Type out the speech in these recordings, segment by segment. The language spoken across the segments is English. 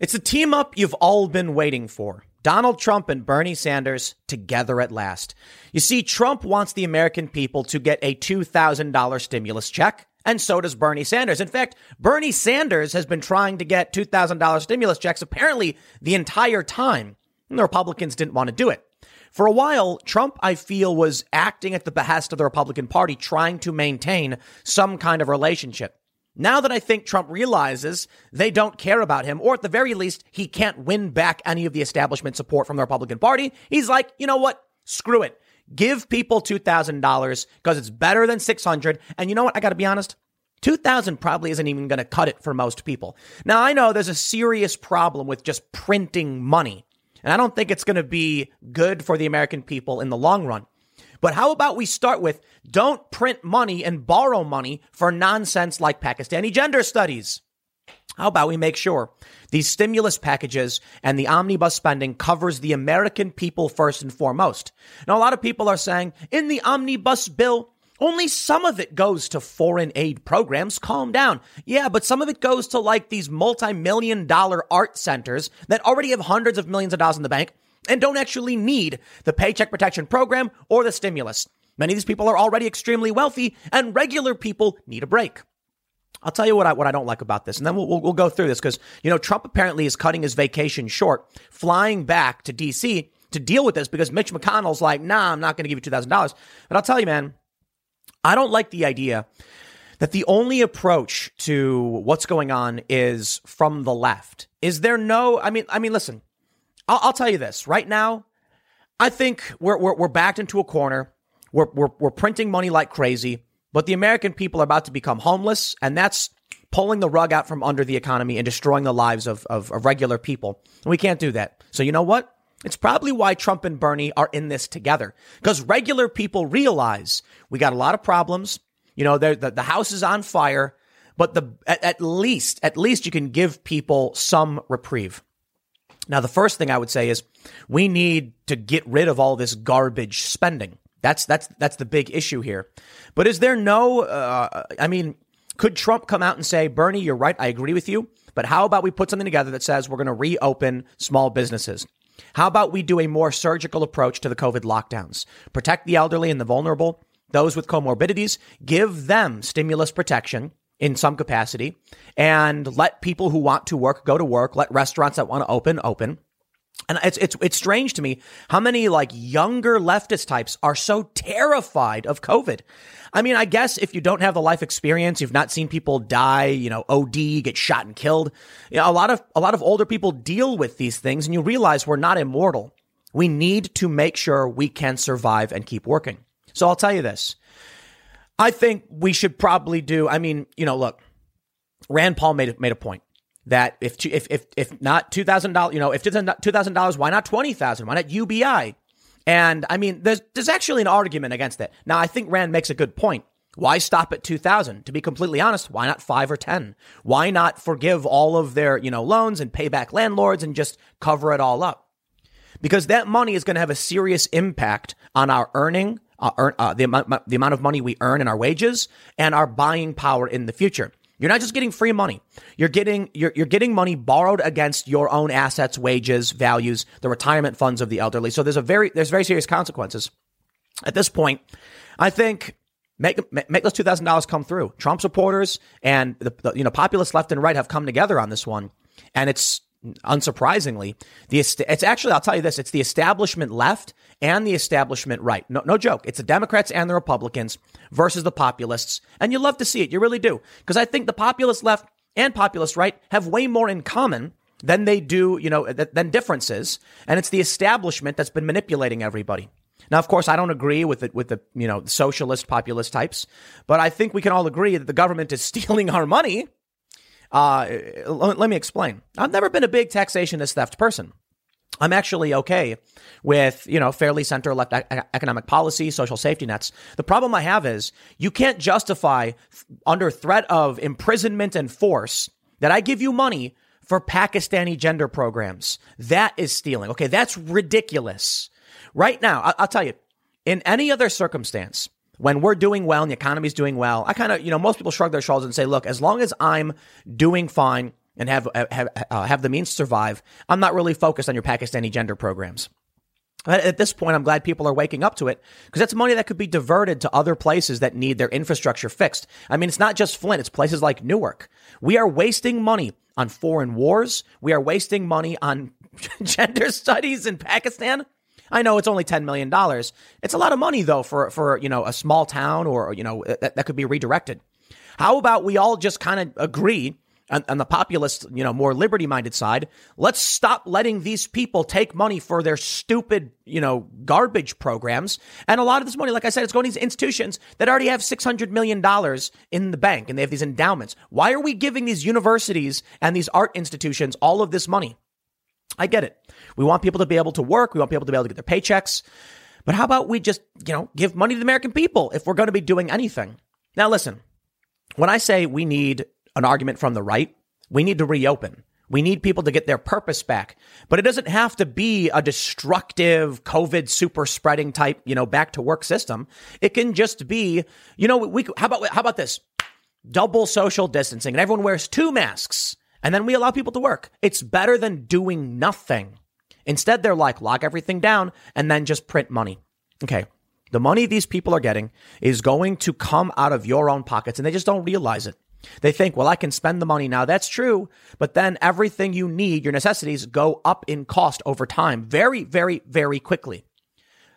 It's a team up you've all been waiting for. Donald Trump and Bernie Sanders together at last. You see, Trump wants the American people to get a $2,000 stimulus check, and so does Bernie Sanders. In fact, Bernie Sanders has been trying to get $2,000 stimulus checks apparently the entire time. And the Republicans didn't want to do it. For a while, Trump, I feel, was acting at the behest of the Republican Party, trying to maintain some kind of relationship. Now that I think Trump realizes they don't care about him, or at the very least, he can't win back any of the establishment support from the Republican Party, he's like, you know what? Screw it. Give people $2,000 because it's better than 600. And you know what? I got to be honest. 2000 probably isn't even going to cut it for most people. Now, I know there's a serious problem with just printing money, and I don't think it's going to be good for the American people in the long run. But how about we start with don't print money and borrow money for nonsense like Pakistani gender studies? How about we make sure these stimulus packages and the omnibus spending covers the American people first and foremost? Now, a lot of people are saying in the omnibus bill, only some of it goes to foreign aid programs. Calm down. Yeah, but some of it goes to like these multi-million dollar art centers that already have hundreds of millions of dollars in the bank and don't actually need the Paycheck Protection Program or the stimulus. Many of these people are already extremely wealthy, and regular people need a break. I'll tell you what I, what I don't like about this, and then we'll, we'll, we'll go through this because, you know, Trump apparently is cutting his vacation short, flying back to D.C. to deal with this because Mitch McConnell's like, nah, I'm not going to give you $2,000. But I'll tell you, man, I don't like the idea that the only approach to what's going on is from the left. Is there no, I mean, I mean, listen, I'll, I'll tell you this right now. I think we're, we're, we're backed into a corner. We're, we're, we're printing money like crazy, but the American people are about to become homeless, and that's pulling the rug out from under the economy and destroying the lives of, of, of regular people. And we can't do that. So you know what? It's probably why Trump and Bernie are in this together because regular people realize we got a lot of problems. You know, the, the house is on fire, but the at, at least at least you can give people some reprieve. Now, the first thing I would say is we need to get rid of all this garbage spending. That's that's that's the big issue here. But is there no? Uh, I mean, could Trump come out and say, "Bernie, you're right. I agree with you." But how about we put something together that says we're going to reopen small businesses? How about we do a more surgical approach to the COVID lockdowns? Protect the elderly and the vulnerable, those with comorbidities, give them stimulus protection in some capacity and let people who want to work go to work, let restaurants that want to open open. And it's it's it's strange to me how many like younger leftist types are so terrified of COVID. I mean, I guess if you don't have the life experience, you've not seen people die, you know, OD, get shot and killed. You know, a lot of a lot of older people deal with these things, and you realize we're not immortal. We need to make sure we can survive and keep working. So I'll tell you this: I think we should probably do. I mean, you know, look, Rand Paul made made a point that if if if if not two thousand dollars, you know, if two thousand dollars, why not twenty thousand? Why not UBI? And I mean, there's there's actually an argument against it. Now, I think Rand makes a good point. Why stop at 2000? To be completely honest, why not 5 or 10? Why not forgive all of their, you know, loans and pay back landlords and just cover it all up? Because that money is going to have a serious impact on our earning, uh, earn, uh, the, amount, the amount of money we earn in our wages and our buying power in the future. You're not just getting free money. You're getting you're, you're getting money borrowed against your own assets, wages, values, the retirement funds of the elderly. So there's a very there's very serious consequences. At this point, I think make make those two thousand dollars come through. Trump supporters and the, the you know populist left and right have come together on this one, and it's unsurprisingly, the it's actually I'll tell you this: it's the establishment left and the establishment right. No, no joke. It's the Democrats and the Republicans versus the populists, and you love to see it. You really do, because I think the populist left and populist right have way more in common than they do, you know, than differences, and it's the establishment that's been manipulating everybody. Now, of course, I don't agree with it with the you know socialist populist types, but I think we can all agree that the government is stealing our money uh, let me explain. I've never been a big taxationist theft person. I'm actually okay with, you know, fairly center left economic policy, social safety nets. The problem I have is you can't justify under threat of imprisonment and force that I give you money for Pakistani gender programs. That is stealing. Okay. That's ridiculous. Right now, I'll tell you, in any other circumstance, when we're doing well and the economy's doing well, I kind of, you know, most people shrug their shoulders and say, look, as long as I'm doing fine, and have have uh, have the means to survive, I'm not really focused on your Pakistani gender programs. At this point, I'm glad people are waking up to it because that's money that could be diverted to other places that need their infrastructure fixed. I mean, it's not just Flint, it's places like Newark. We are wasting money on foreign wars. We are wasting money on gender studies in Pakistan. I know it's only $10 million. It's a lot of money though for, for, you know, a small town or, you know, that, that could be redirected. How about we all just kind of agree on, on the populist, you know, more liberty minded side, let's stop letting these people take money for their stupid, you know, garbage programs. And a lot of this money, like I said, it's going to these institutions that already have $600 million in the bank and they have these endowments. Why are we giving these universities and these art institutions all of this money? I get it. We want people to be able to work. We want people to be able to get their paychecks. But how about we just, you know, give money to the American people if we're going to be doing anything? Now, listen, when I say we need an argument from the right. We need to reopen. We need people to get their purpose back. But it doesn't have to be a destructive COVID super spreading type, you know, back to work system. It can just be, you know, we how about how about this? Double social distancing and everyone wears two masks and then we allow people to work. It's better than doing nothing. Instead, they're like lock everything down and then just print money. Okay. The money these people are getting is going to come out of your own pockets and they just don't realize it. They think, well, I can spend the money now. That's true. But then everything you need, your necessities go up in cost over time very, very, very quickly.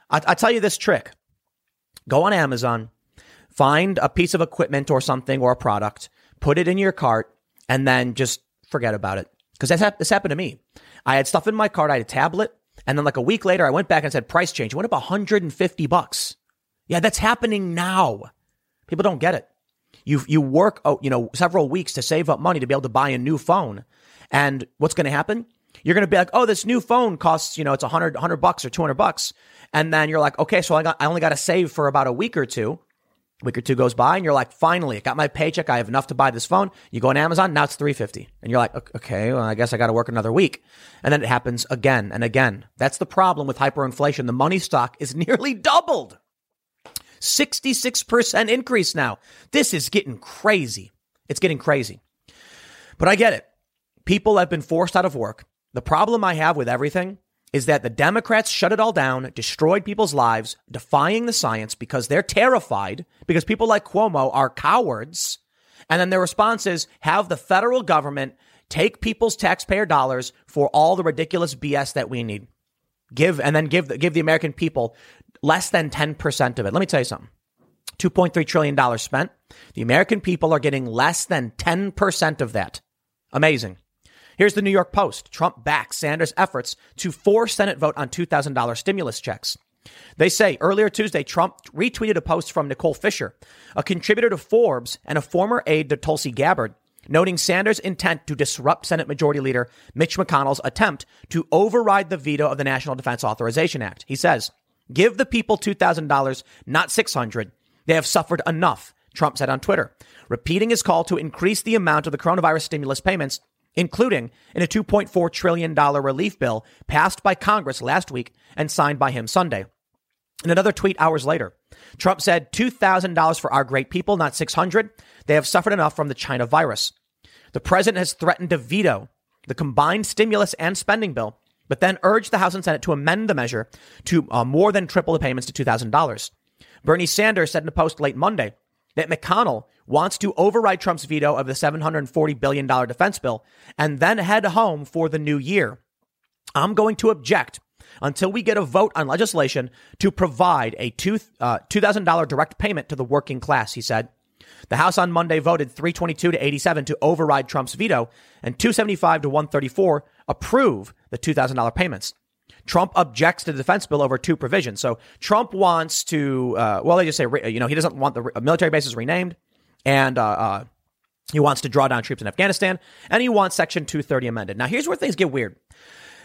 I, I tell you this trick go on Amazon, find a piece of equipment or something or a product, put it in your cart, and then just forget about it. Because that's this happened to me. I had stuff in my cart, I had a tablet, and then like a week later, I went back and said price change. It went up 150 bucks. Yeah, that's happening now. People don't get it. You you work oh, you know several weeks to save up money to be able to buy a new phone, and what's going to happen? You're going to be like, oh, this new phone costs you know it's 100 100 bucks or 200 bucks, and then you're like, okay, so I got I only got to save for about a week or two. Week or two goes by, and you're like, finally, I got my paycheck. I have enough to buy this phone. You go on Amazon, now it's 350, and you're like, okay, well, I guess I got to work another week, and then it happens again and again. That's the problem with hyperinflation. The money stock is nearly doubled. 66% increase now. This is getting crazy. It's getting crazy. But I get it. People have been forced out of work. The problem I have with everything is that the Democrats shut it all down, destroyed people's lives, defying the science because they're terrified, because people like Cuomo are cowards. And then their response is have the federal government take people's taxpayer dollars for all the ridiculous BS that we need. Give and then give the, give the American people less than 10% of it. Let me tell you something. $2.3 trillion spent. The American people are getting less than 10% of that. Amazing. Here's the New York Post. Trump backs Sanders' efforts to force Senate vote on $2,000 stimulus checks. They say earlier Tuesday, Trump retweeted a post from Nicole Fisher, a contributor to Forbes and a former aide to Tulsi Gabbard, noting Sanders' intent to disrupt Senate Majority Leader Mitch McConnell's attempt to override the veto of the National Defense Authorization Act. He says, Give the people $2,000, not 600. They have suffered enough, Trump said on Twitter, repeating his call to increase the amount of the coronavirus stimulus payments, including in a $2.4 trillion relief bill passed by Congress last week and signed by him Sunday. In another tweet hours later, Trump said $2,000 for our great people, not 600. They have suffered enough from the China virus. The president has threatened to veto the combined stimulus and spending bill but then urged the House and Senate to amend the measure to uh, more than triple the payments to $2,000. Bernie Sanders said in a post late Monday that McConnell wants to override Trump's veto of the $740 billion defense bill and then head home for the new year. I'm going to object until we get a vote on legislation to provide a uh, $2,000 direct payment to the working class, he said. The House on Monday voted 322 to 87 to override Trump's veto and 275 to 134 approve the $2,000 payments. Trump objects to the defense bill over two provisions. So Trump wants to, uh, well, they just say, you know, he doesn't want the military bases renamed and, uh, uh, he wants to draw down troops in Afghanistan and he wants Section 230 amended. Now, here's where things get weird.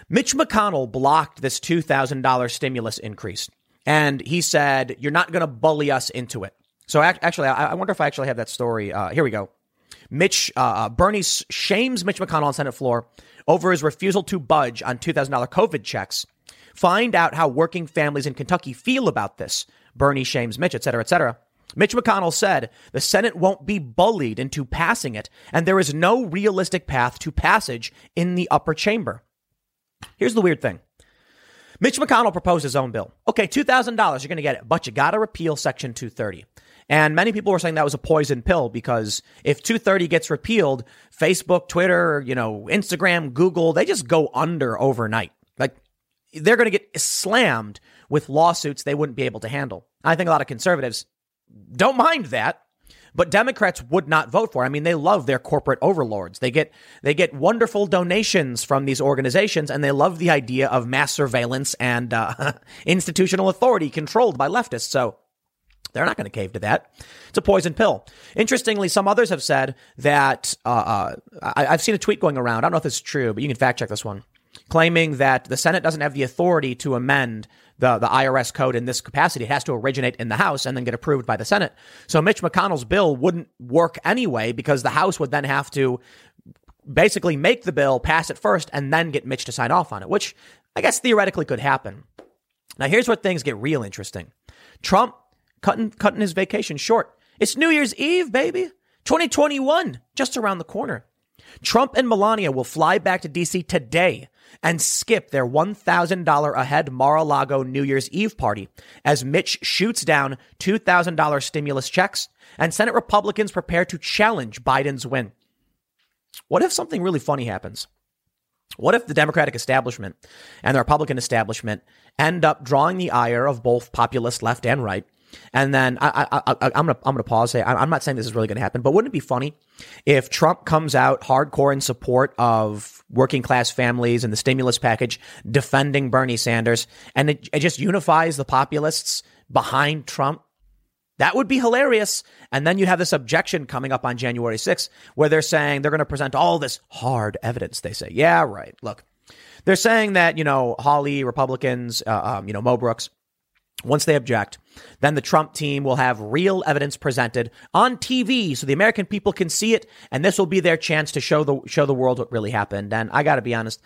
Mitch McConnell blocked this $2,000 stimulus increase and he said, you're not going to bully us into it. So actually, I wonder if I actually have that story. Uh, here we go. Mitch, uh, uh, Bernie shames Mitch McConnell on Senate floor over his refusal to budge on $2,000 COVID checks. Find out how working families in Kentucky feel about this. Bernie shames Mitch, et cetera, et cetera. Mitch McConnell said the Senate won't be bullied into passing it, and there is no realistic path to passage in the upper chamber. Here's the weird thing. Mitch McConnell proposed his own bill. Okay, $2,000, you're going to get it, but you got to repeal Section 230. And many people were saying that was a poison pill because if 230 gets repealed, Facebook, Twitter, you know, Instagram, Google, they just go under overnight. Like they're going to get slammed with lawsuits they wouldn't be able to handle. I think a lot of conservatives don't mind that. But Democrats would not vote for. It. I mean, they love their corporate overlords. They get they get wonderful donations from these organizations, and they love the idea of mass surveillance and uh, institutional authority controlled by leftists. So they're not going to cave to that. It's a poison pill. Interestingly, some others have said that uh, uh, I, have seen a tweet going around. I don't know if this is true, but you can fact check this one, claiming that the Senate doesn't have the authority to amend the, the IRS code in this capacity. It has to originate in the House and then get approved by the Senate. So Mitch McConnell's bill wouldn't work anyway because the House would then have to basically make the bill, pass it first, and then get Mitch to sign off on it, which I guess theoretically could happen. Now, here's where things get real interesting. Trump cutting, cutting his vacation short. It's New Year's Eve, baby. 2021, just around the corner. Trump and Melania will fly back to DC today and skip their $1,000 ahead Mar-a-Lago New Year's Eve party as Mitch shoots down $2,000 stimulus checks and Senate Republicans prepare to challenge Biden's win. What if something really funny happens? What if the Democratic establishment and the Republican establishment end up drawing the ire of both populist left and right and then I, am gonna I'm gonna pause. Say I'm not saying this is really gonna happen, but wouldn't it be funny if Trump comes out hardcore in support of working class families and the stimulus package, defending Bernie Sanders, and it, it just unifies the populists behind Trump? That would be hilarious. And then you have this objection coming up on January 6th where they're saying they're going to present all this hard evidence. They say, yeah, right. Look, they're saying that, you know, Hawley, Republicans, uh, um, you know, Mo Brooks, once they object, then the Trump team will have real evidence presented on TV so the American people can see it and this will be their chance to show the show the world what really happened. And I got to be honest,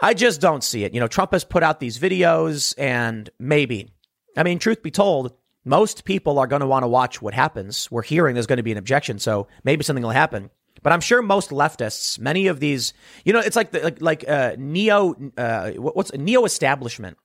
I just don't see it. You know, Trump has put out these videos and maybe I mean, truth be told, most people are going to want to watch what happens. We're hearing there's going to be an objection, so maybe something will happen. But I'm sure most leftists, many of these, you know, it's like the, like like uh, neo uh, what's neo establishment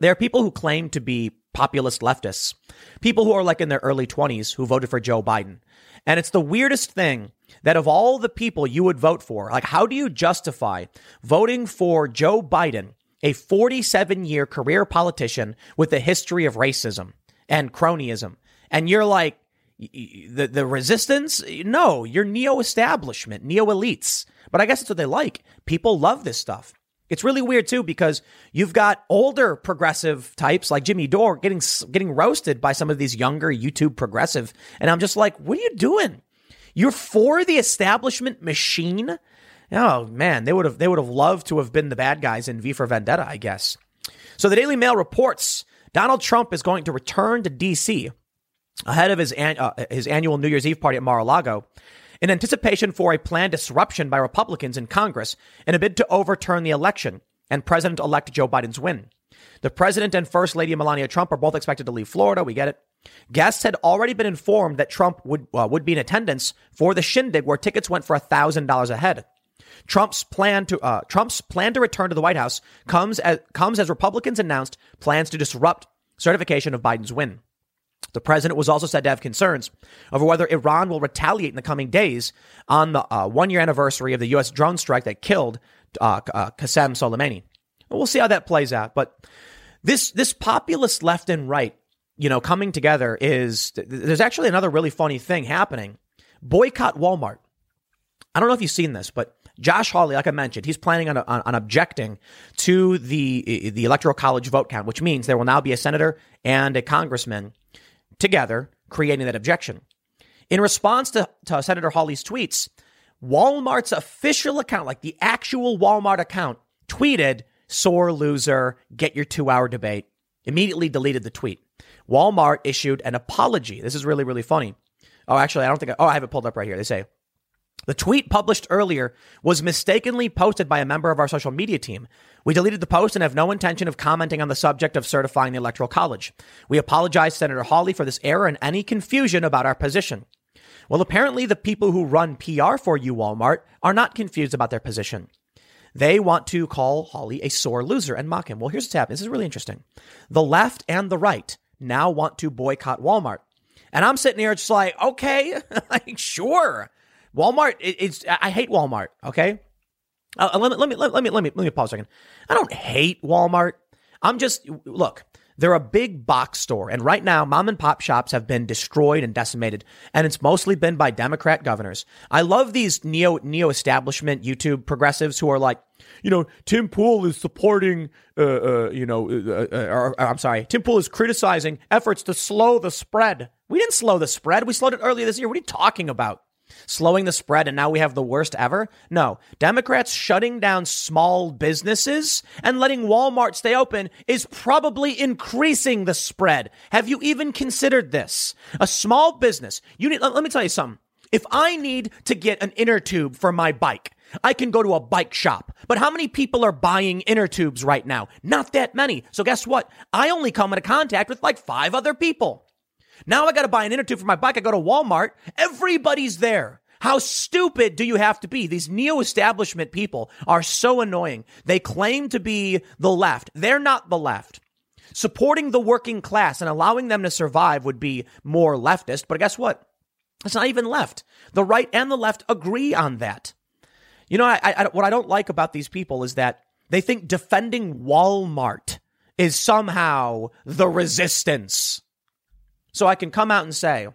there are people who claim to be populist leftists, people who are like in their early 20s who voted for Joe Biden. And it's the weirdest thing that of all the people you would vote for, like, how do you justify voting for Joe Biden, a 47 year career politician with a history of racism and cronyism? And you're like, the, the resistance? No, you're neo establishment, neo elites. But I guess it's what they like. People love this stuff. It's really weird too because you've got older progressive types like Jimmy Dore getting getting roasted by some of these younger YouTube progressive, and I'm just like, what are you doing? You're for the establishment machine? Oh man, they would have they would have loved to have been the bad guys in V for Vendetta, I guess. So the Daily Mail reports Donald Trump is going to return to D.C. ahead of his an, uh, his annual New Year's Eve party at Mar-a-Lago in anticipation for a planned disruption by Republicans in Congress in a bid to overturn the election and President elect Joe Biden's win. The president and First Lady Melania Trump are both expected to leave Florida. We get it. Guests had already been informed that Trump would uh, would be in attendance for the shindig, where tickets went for thousand dollars a head. Trump's plan to uh, Trump's plan to return to the White House comes as comes as Republicans announced plans to disrupt certification of Biden's win. The president was also said to have concerns over whether Iran will retaliate in the coming days on the uh, one year anniversary of the U.S. drone strike that killed uh, uh, Qasem Soleimani. We'll see how that plays out. But this this populist left and right, you know, coming together is there's actually another really funny thing happening. Boycott Walmart. I don't know if you've seen this, but Josh Hawley, like I mentioned, he's planning on, on, on, objecting to the the electoral college vote count, which means there will now be a senator and a congressman together, creating that objection. In response to, to Senator Hawley's tweets, Walmart's official account, like the actual Walmart account, tweeted, sore loser, get your two hour debate. Immediately deleted the tweet. Walmart issued an apology. This is really, really funny. Oh, actually, I don't think, I, oh, I have it pulled up right here. They say, The tweet published earlier was mistakenly posted by a member of our social media team. We deleted the post and have no intention of commenting on the subject of certifying the Electoral College. We apologize, Senator Hawley, for this error and any confusion about our position. Well, apparently, the people who run PR for you, Walmart, are not confused about their position. They want to call Hawley a sore loser and mock him. Well, here's what's happening. This is really interesting. The left and the right now want to boycott Walmart. And I'm sitting here just like, okay, like, sure. Walmart, it, it's, I hate Walmart, okay? Uh, let, me, let, me, let, me, let me, let me pause a second. I don't hate Walmart. I'm just, look, they're a big box store. And right now, mom and pop shops have been destroyed and decimated. And it's mostly been by Democrat governors. I love these neo, neo establishment YouTube progressives who are like, you know, Tim Pool is supporting, uh, uh, you know, uh, uh or, I'm sorry, Tim Pool is criticizing efforts to slow the spread. We didn't slow the spread. We slowed it earlier this year. What are you talking about? Slowing the spread, and now we have the worst ever? No. Democrats shutting down small businesses and letting Walmart stay open is probably increasing the spread. Have you even considered this? A small business, you need, let, let me tell you something. If I need to get an inner tube for my bike, I can go to a bike shop. But how many people are buying inner tubes right now? Not that many. So guess what? I only come into contact with like five other people. Now I got to buy an inner tube for my bike. I go to Walmart. Everybody's there. How stupid do you have to be? These neo establishment people are so annoying. They claim to be the left. They're not the left. Supporting the working class and allowing them to survive would be more leftist. But guess what? It's not even left. The right and the left agree on that. You know, I, I, what I don't like about these people is that they think defending Walmart is somehow the resistance. So I can come out and say,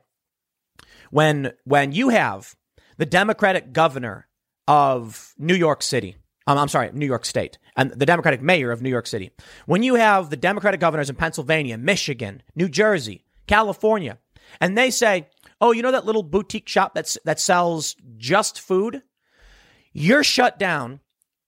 when when you have the Democratic governor of New York City, um, I'm sorry, New York State, and the Democratic mayor of New York City, when you have the Democratic governors in Pennsylvania, Michigan, New Jersey, California, and they say, "Oh, you know that little boutique shop that's that sells just food? You're shut down.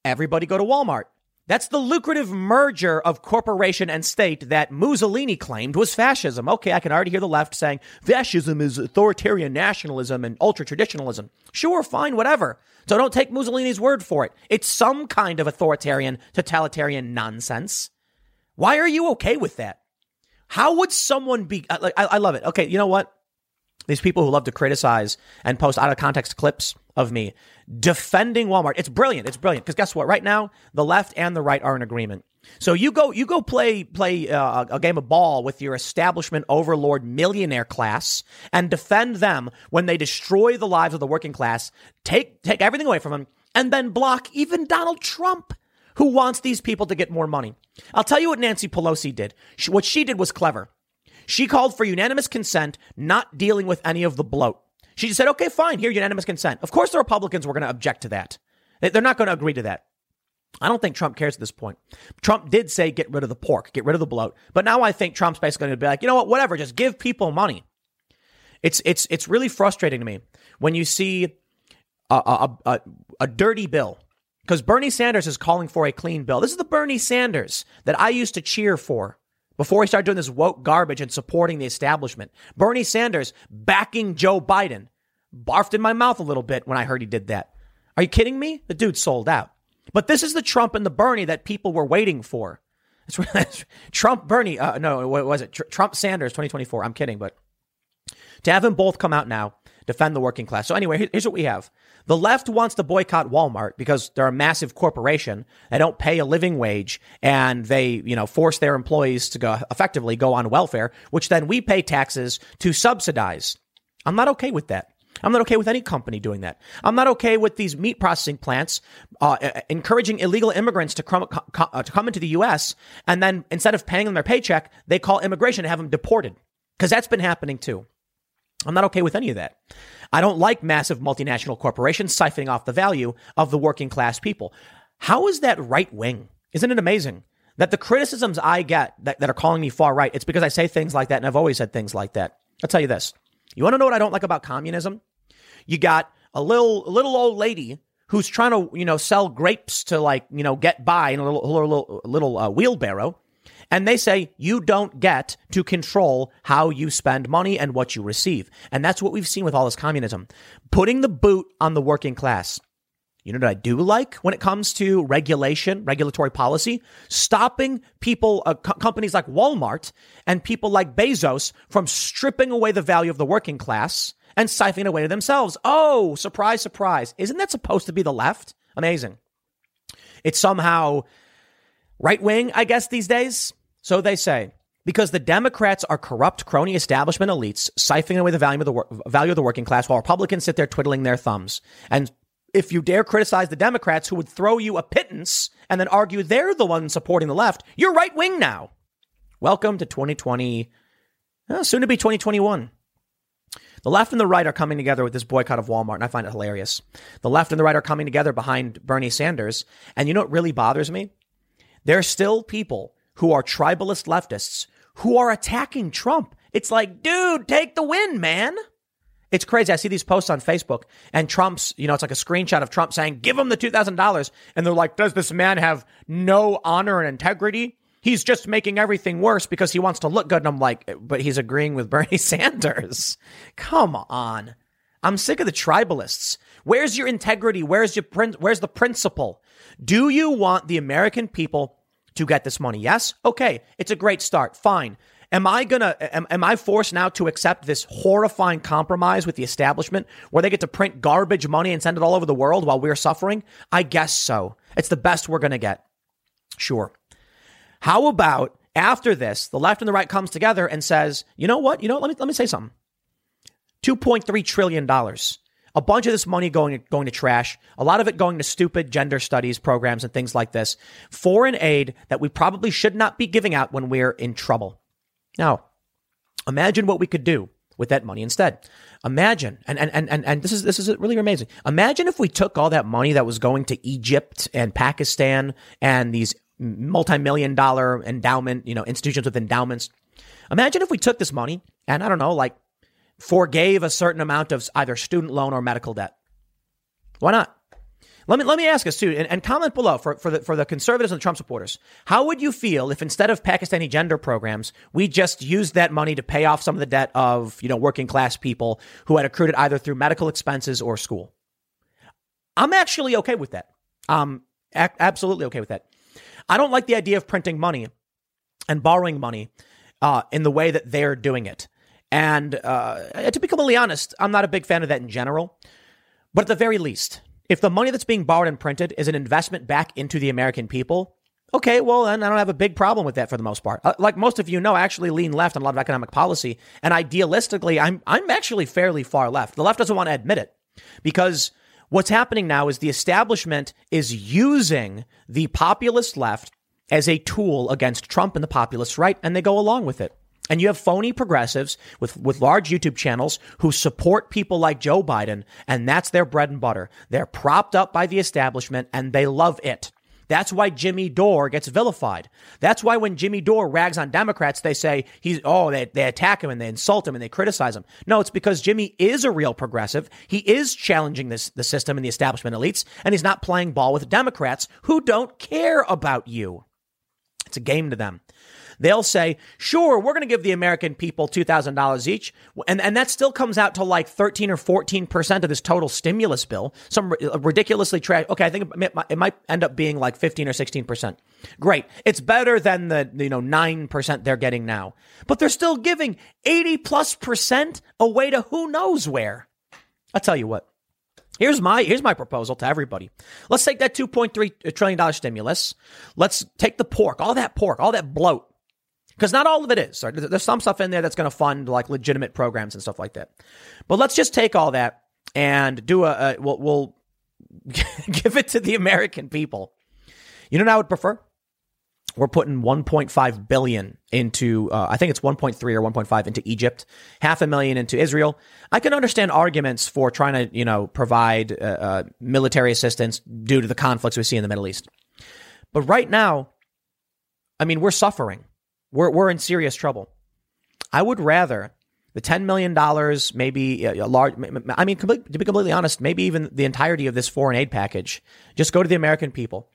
Everybody go to Walmart." That's the lucrative merger of corporation and state that Mussolini claimed was fascism. Okay, I can already hear the left saying fascism is authoritarian nationalism and ultra traditionalism. Sure, fine, whatever. So don't take Mussolini's word for it. It's some kind of authoritarian, totalitarian nonsense. Why are you okay with that? How would someone be? Like, I, I love it. Okay, you know what? These people who love to criticize and post out of context clips of me defending Walmart. It's brilliant. It's brilliant because guess what? Right now, the left and the right are in agreement. So you go, you go play play uh, a game of ball with your establishment overlord millionaire class and defend them when they destroy the lives of the working class. Take take everything away from them and then block even Donald Trump, who wants these people to get more money. I'll tell you what Nancy Pelosi did. She, what she did was clever. She called for unanimous consent, not dealing with any of the bloat. She said, okay, fine, here, unanimous consent. Of course, the Republicans were going to object to that. They're not going to agree to that. I don't think Trump cares at this point. Trump did say get rid of the pork, get rid of the bloat. But now I think Trump's basically going to be like, you know what, whatever, just give people money. It's it's it's really frustrating to me when you see a a, a, a dirty bill because Bernie Sanders is calling for a clean bill. This is the Bernie Sanders that I used to cheer for before he started doing this woke garbage and supporting the establishment. Bernie Sanders backing Joe Biden. Barfed in my mouth a little bit when I heard he did that. Are you kidding me? The dude sold out. But this is the Trump and the Bernie that people were waiting for. Trump, Bernie, uh, no, what was it? Tr- Trump Sanders 2024. I'm kidding, but to have them both come out now, defend the working class. So anyway, here's what we have. The left wants to boycott Walmart because they're a massive corporation. They don't pay a living wage and they, you know, force their employees to go effectively go on welfare, which then we pay taxes to subsidize. I'm not okay with that. I'm not okay with any company doing that. I'm not okay with these meat processing plants uh, encouraging illegal immigrants to come, uh, to come into the U.S. and then instead of paying them their paycheck, they call immigration and have them deported because that's been happening too. I'm not okay with any of that. I don't like massive multinational corporations siphoning off the value of the working class people. How is that right wing? Isn't it amazing that the criticisms I get that, that are calling me far right, it's because I say things like that and I've always said things like that. I'll tell you this. You want to know what I don't like about communism? You got a little little old lady who's trying to, you know, sell grapes to like, you know, get by in a little little, little uh, wheelbarrow And they say you don't get to control how you spend money and what you receive. And that's what we've seen with all this communism. Putting the boot on the working class. You know what I do like when it comes to regulation, regulatory policy? Stopping people, uh, co- companies like Walmart and people like Bezos from stripping away the value of the working class and siphoning away to themselves. Oh, surprise, surprise. Isn't that supposed to be the left? Amazing. It's somehow right wing, I guess, these days. So they say. Because the Democrats are corrupt crony establishment elites siphoning away the value of the, wor- value of the working class while Republicans sit there twiddling their thumbs and if you dare criticize the Democrats who would throw you a pittance and then argue they're the ones supporting the left, you're right wing now. Welcome to 2020, uh, soon to be 2021. The left and the right are coming together with this boycott of Walmart, and I find it hilarious. The left and the right are coming together behind Bernie Sanders. And you know what really bothers me? There are still people who are tribalist leftists who are attacking Trump. It's like, dude, take the win, man. It's crazy. I see these posts on Facebook and Trump's, you know, it's like a screenshot of Trump saying, give him the $2,000. And they're like, does this man have no honor and integrity? He's just making everything worse because he wants to look good. And I'm like, but he's agreeing with Bernie Sanders. Come on. I'm sick of the tribalists. Where's your integrity? Where's your where's the principle? Do you want the American people to get this money? Yes? Okay. It's a great start. Fine. Am I gonna am, am I forced now to accept this horrifying compromise with the establishment where they get to print garbage money and send it all over the world while we're suffering? I guess so. It's the best we're gonna get. Sure. How about after this, the left and the right comes together and says, you know what? You know, let me let me say something. $2.3 trillion. A bunch of this money going, going to trash, a lot of it going to stupid gender studies programs and things like this. Foreign aid that we probably should not be giving out when we're in trouble. Now, imagine what we could do with that money instead. Imagine, and, and, and, and this is, this is really amazing. Imagine if we took all that money that was going to Egypt and Pakistan and these multi-million dollar endowment, you know, institutions with endowments. Imagine if we took this money and I don't know, like forgave a certain amount of either student loan or medical debt. Why not? Let me let me ask us too, and, and, comment below for, for the for the conservatives and the Trump supporters. How would you feel if instead of Pakistani gender programs, we just used that money to pay off some of the debt of you know working class people who had accrued it either through medical expenses or school? I'm actually okay with that. Um, a- absolutely okay with that. I don't like the idea of printing money and borrowing money uh, in the way that they're doing it. And uh, to be completely honest, I'm not a big fan of that in general. But at the very least, if the money that's being borrowed and printed is an investment back into the American people, okay, well, then I don't have a big problem with that for the most part. Uh, like most of you know, I actually lean left on a lot of economic policy. And idealistically, I'm, I'm actually fairly far left. The left doesn't want to admit it because what's happening now is the establishment is using the populist left as a tool against Trump and the populist right, and they go along with it. And you have phony progressives with, with large YouTube channels who support people like Joe Biden, and that's their bread and butter. They're propped up by the establishment and they love it. That's why Jimmy Dore gets vilified. That's why when Jimmy Dore rags on Democrats, they say he's, oh, they, they attack him and they insult him and they criticize him. No, it's because Jimmy is a real progressive. He is challenging this, the system and the establishment elites, and he's not playing ball with Democrats who don't care about you. It's a game to them. They'll say, sure, we're going to give the American people $2,000 each. And, and that still comes out to like 13 or 14% of this total stimulus bill. Some uh, ridiculously trash. Okay. I think it might, it might end up being like 15 or 16%. Great. It's better than the, you know, 9% they're getting now, but they're still giving 80 plus percent away to who knows where. I'll tell you what. Here's my here's my proposal to everybody. Let's take that 2.3 trillion dollar stimulus. Let's take the pork, all that pork, all that bloat. Because not all of it is. There's some stuff in there that's going to fund like legitimate programs and stuff like that. But let's just take all that and do a, a we'll, we'll give it to the American people. You know what I would prefer? We're putting 1.5 billion into, uh, I think it's 1.3 or 1.5 into Egypt, half a million into Israel. I can understand arguments for trying to, you know, provide uh, uh, military assistance due to the conflicts we see in the Middle East. But right now, I mean, we're suffering. We're, we're in serious trouble. I would rather the $10 million, maybe a large, I mean, to be completely honest, maybe even the entirety of this foreign aid package, just go to the American people.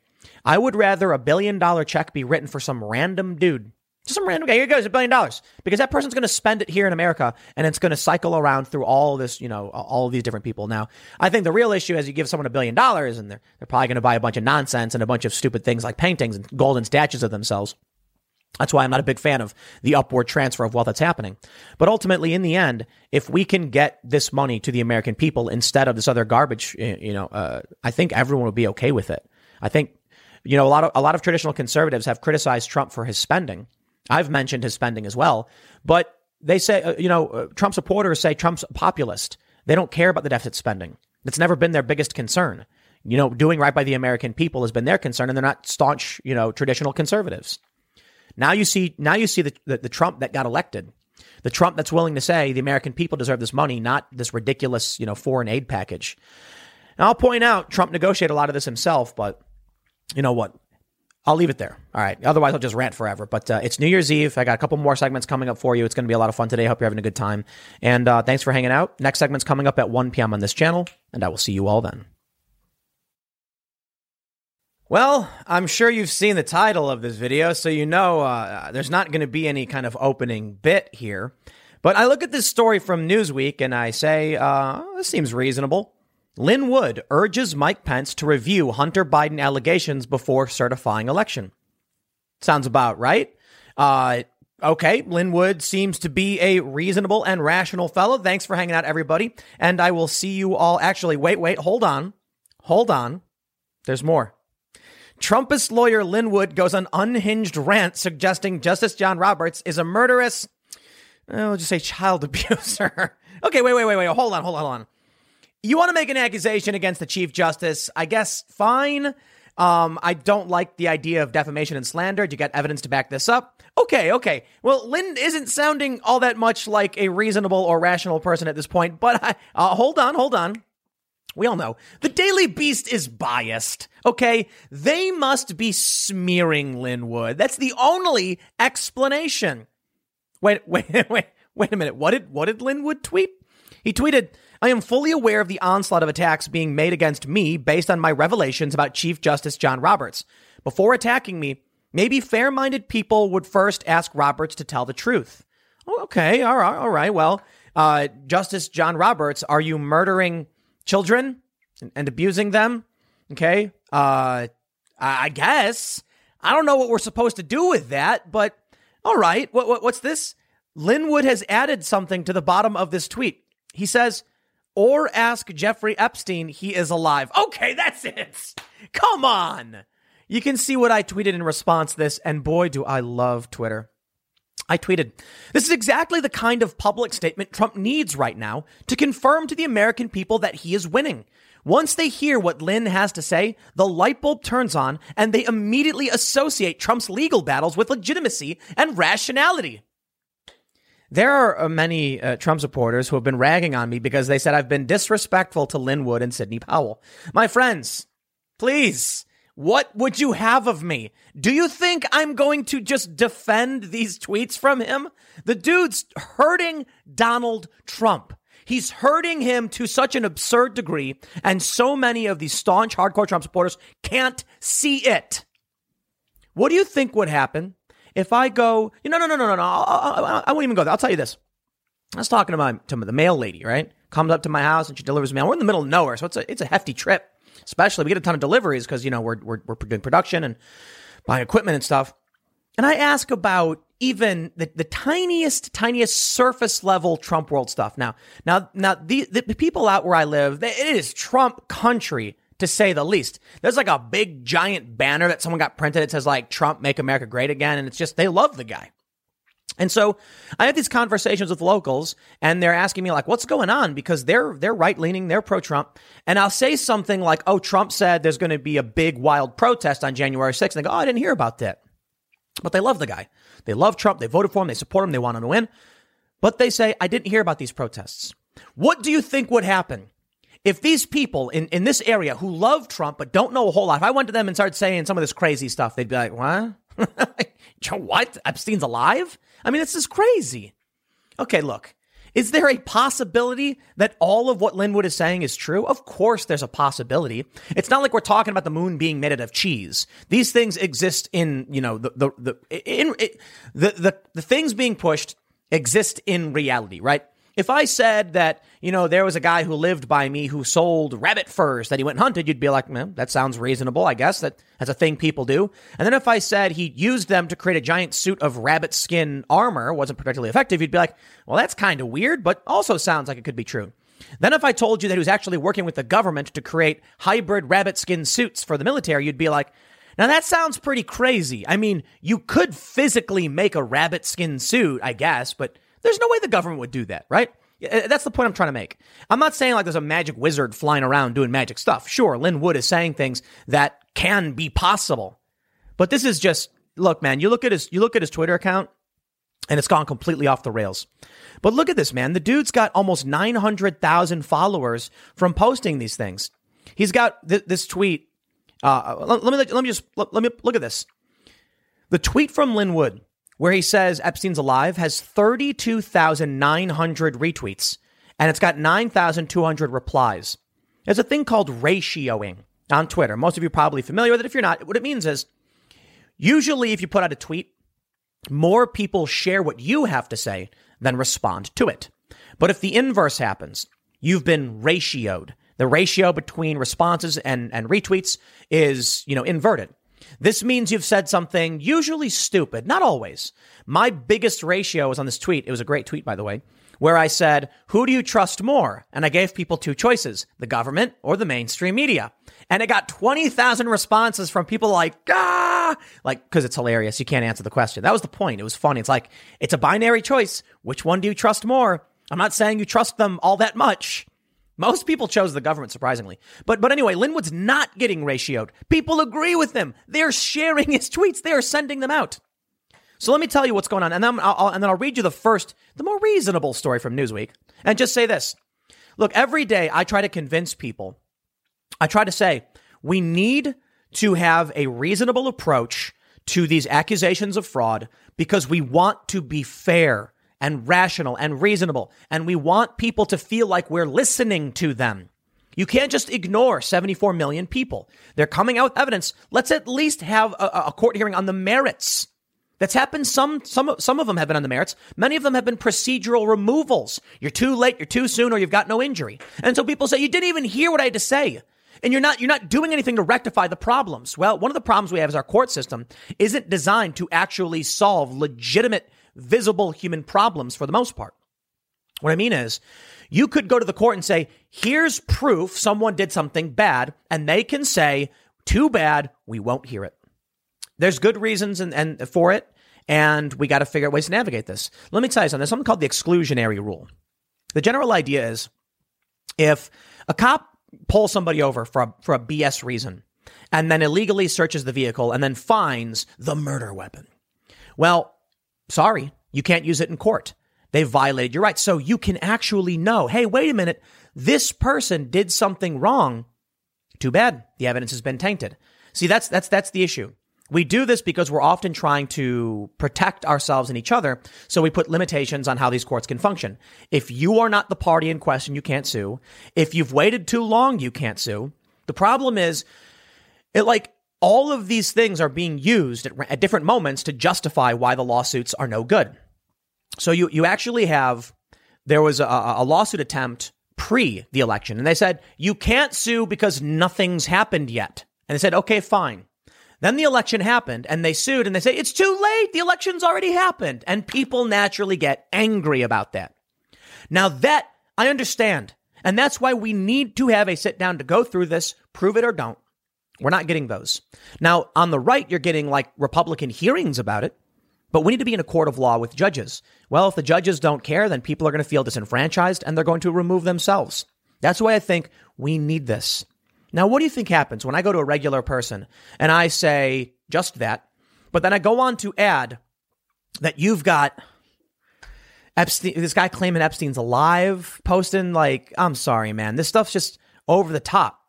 I would rather a billion dollar check be written for some random dude Just some random guy. Here goes a billion dollars because that person's going to spend it here in America and it's going to cycle around through all this, you know, all these different people. Now, I think the real issue is you give someone a billion dollars and they're, they're probably going to buy a bunch of nonsense and a bunch of stupid things like paintings and golden statues of themselves. That's why I'm not a big fan of the upward transfer of wealth that's happening. But ultimately, in the end, if we can get this money to the American people instead of this other garbage, you know, uh, I think everyone will be okay with it. I think, you know, a lot of a lot of traditional conservatives have criticized Trump for his spending. I've mentioned his spending as well, but they say, uh, you know, uh, Trump supporters say Trump's a populist. They don't care about the deficit spending. It's never been their biggest concern. You know, doing right by the American people has been their concern, and they're not staunch, you know, traditional conservatives. Now you see, now you see the, the, the Trump that got elected, the Trump that's willing to say the American people deserve this money, not this ridiculous, you know, foreign aid package. And I'll point out Trump negotiated a lot of this himself, but you know what? I'll leave it there. All right. Otherwise, I'll just rant forever. But uh, it's New Year's Eve. I got a couple more segments coming up for you. It's going to be a lot of fun today. Hope you're having a good time. And uh, thanks for hanging out. Next segment's coming up at 1 p.m. on this channel, and I will see you all then. Well, I'm sure you've seen the title of this video, so you know uh, there's not going to be any kind of opening bit here. But I look at this story from Newsweek and I say, uh, this seems reasonable. Lin Wood urges Mike Pence to review Hunter Biden allegations before certifying election. Sounds about right. Uh, okay, Lin Wood seems to be a reasonable and rational fellow. Thanks for hanging out, everybody. And I will see you all. Actually, wait, wait, hold on. Hold on. There's more. Trumpist lawyer Lin Wood goes on unhinged rant suggesting Justice John Roberts is a murderous, I'll just say child abuser. okay, wait, wait, wait, wait. Hold on, hold on, hold on you want to make an accusation against the Chief Justice, I guess fine. Um, I don't like the idea of defamation and slander. Do you got evidence to back this up? Okay, okay. Well, Lin isn't sounding all that much like a reasonable or rational person at this point, but I, uh, hold on, hold on. We all know the Daily Beast is biased. Okay, they must be smearing Lin Wood. That's the only explanation. Wait, wait, wait, wait a minute. What did what did Lin Wood tweet? He tweeted, I am fully aware of the onslaught of attacks being made against me based on my revelations about Chief Justice John Roberts. Before attacking me, maybe fair minded people would first ask Roberts to tell the truth. Oh, okay, all right, all right. Well, uh, Justice John Roberts, are you murdering children and, abusing them? Okay, uh, I guess. I don't know what we're supposed to do with that, but all right. What, what, what's this? Lin Wood has added something to the bottom of this tweet. He says, or ask Jeffrey Epstein he is alive. Okay, that's it. Come on. You can see what I tweeted in response this, and boy, do I love Twitter. I tweeted, This is exactly the kind of public statement Trump needs right now to confirm to the American people that he is winning. Once they hear what Lin has to say, the light bulb turns on and they immediately associate Trump's legal battles with legitimacy and rationality. There are uh, many uh, Trump supporters who have been ragging on me because they said I've been disrespectful to Lin Wood and Sidney Powell. My friends, please, what would you have of me? Do you think I'm going to just defend these tweets from him? The dude's hurting Donald Trump. He's hurting him to such an absurd degree, and so many of these staunch, hardcore Trump supporters can't see it. What do you think would happen if I go, no, no, no, no, no, no, I, I, I won't even go there. I'll tell you this. I was talking to my to the mail lady, right? Comes up to my house and she delivers mail. We're in the middle of nowhere, so it's a it's a hefty trip. Especially we get a ton of deliveries because you know we're, we're we're doing production and buying equipment and stuff. And I ask about even the, the tiniest, tiniest surface level Trump world stuff. Now, now, now the, the people out where I live, it is Trump country to say the least. There's like a big giant banner that someone got printed. It says like Trump make America great again. And it's just, they love the guy. And so I have these conversations with locals and they're asking me like, what's going on? Because they're, they're right leaning, they're pro Trump. And I'll say something like, oh, Trump said there's going to be a big wild protest on January 6th. And they go, oh, I didn't hear about that. But they love the guy. They love Trump. They voted for him. They support him. They want him to win. But they say, I didn't hear about these protests. What do you think would happen if these people in, in this area who love Trump but don't know a whole lot, if I went to them and started saying some of this crazy stuff, they'd be like, what? what? Epstein's alive? I mean, this is crazy. Okay, look. Is there a possibility that all of what Lin Wood is saying is true? Of course, there's a possibility. It's not like we're talking about the moon being made out of cheese. These things exist in, you know, the the the in, in the, the the things being pushed exist in reality, right? If I said that, you know, there was a guy who lived by me who sold rabbit furs that he went and hunted, you'd be like, man, that sounds reasonable, I guess. That, that's a thing people do. And then if I said he used them to create a giant suit of rabbit skin armor, wasn't particularly effective, you'd be like, well, that's kind of weird, but also sounds like it could be true. Then if I told you that he was actually working with the government to create hybrid rabbit skin suits for the military, you'd be like, now that sounds pretty crazy. I mean, you could physically make a rabbit skin suit, I guess, but there's no way the government would do that, right? That's the point I'm trying to make. I'm not saying like there's a magic wizard flying around doing magic stuff. Sure, Lin Wood is saying things that can be possible. But this is just look, man, you look at his you look at his Twitter account and it's gone completely off the rails. But look at this, man. The dude's got almost 900,000 followers from posting these things. He's got th- this tweet. Uh, let, let, me let me just let, let me look at this. The tweet from Lin Wood where he says Epstein's alive has 32,900 retweets and it's got 9,200 replies. There's a thing called ratioing on Twitter. Most of you are probably familiar with it. If you're not, what it means is usually if you put out a tweet, more people share what you have to say than respond to it. But if the inverse happens, you've been ratioed. The ratio between responses and, and retweets is, you know, inverted. This means you've said something usually stupid, not always. My biggest ratio was on this tweet. It was a great tweet, by the way, where I said, Who do you trust more? And I gave people two choices the government or the mainstream media. And it got 20,000 responses from people like, ah, like, cause it's hilarious. You can't answer the question. That was the point. It was funny. It's like, it's a binary choice. Which one do you trust more? I'm not saying you trust them all that much. Most people chose the government, surprisingly. But but anyway, Lin Wood's not getting ratioed. People agree with him. They're sharing his tweets. They are sending them out. So let me tell you what's going on, and then I'll, and then I'll read you the first, the more reasonable story from Newsweek, and just say this: Look, every day I try to convince people. I try to say we need to have a reasonable approach to these accusations of fraud because we want to be fair and rational and reasonable. And we want people to feel like we're listening to them. You can't just ignore 74 million people. They're coming out with evidence. Let's at least have a, a, court hearing on the merits. That's happened. Some, some, some of them have been on the merits. Many of them have been procedural removals. You're too late, you're too soon, or you've got no injury. And so people say, you didn't even hear what I had to say. And you're not, you're not doing anything to rectify the problems. Well, one of the problems we have is our court system isn't designed to actually solve legitimate visible human problems for the most part. What I mean is, you could go to the court and say, here's proof someone did something bad, and they can say, too bad, we won't hear it. There's good reasons and, and for it, and we got to figure out ways to navigate this. Let me tell you something. There's something called the exclusionary rule. The general idea is if a cop pulls somebody over for a, for a BS reason and then illegally searches the vehicle and then finds the murder weapon, well, Sorry, you can't use it in court. They violated your rights. So you can actually know, hey, wait a minute, this person did something wrong. Too bad. The evidence has been tainted. See, that's that's that's the issue. We do this because we're often trying to protect ourselves and each other, so we put limitations on how these courts can function. If you are not the party in question, you can't sue. If you've waited too long, you can't sue. The problem is, it like all of these things are being used at, at different moments to justify why the lawsuits are no good. So you, you actually have, there was a, a lawsuit attempt pre the election, and they said, you can't sue because nothing's happened yet. And they said, okay, fine. Then the election happened and they sued and they say, it's too late. The election's already happened. And people naturally get angry about that. Now that I understand. And that's why we need to have a sit down to go through this, prove it or don't. We're not getting those. Now, on the right, you're getting like Republican hearings about it, but we need to be in a court of law with judges. Well, if the judges don't care, then people are going to feel disenfranchised and they're going to remove themselves. That's why I think we need this. Now, what do you think happens when I go to a regular person and I say just that, but then I go on to add that you've got Epstein, this guy claiming Epstein's alive, posting like, I'm sorry, man, this stuff's just over the top.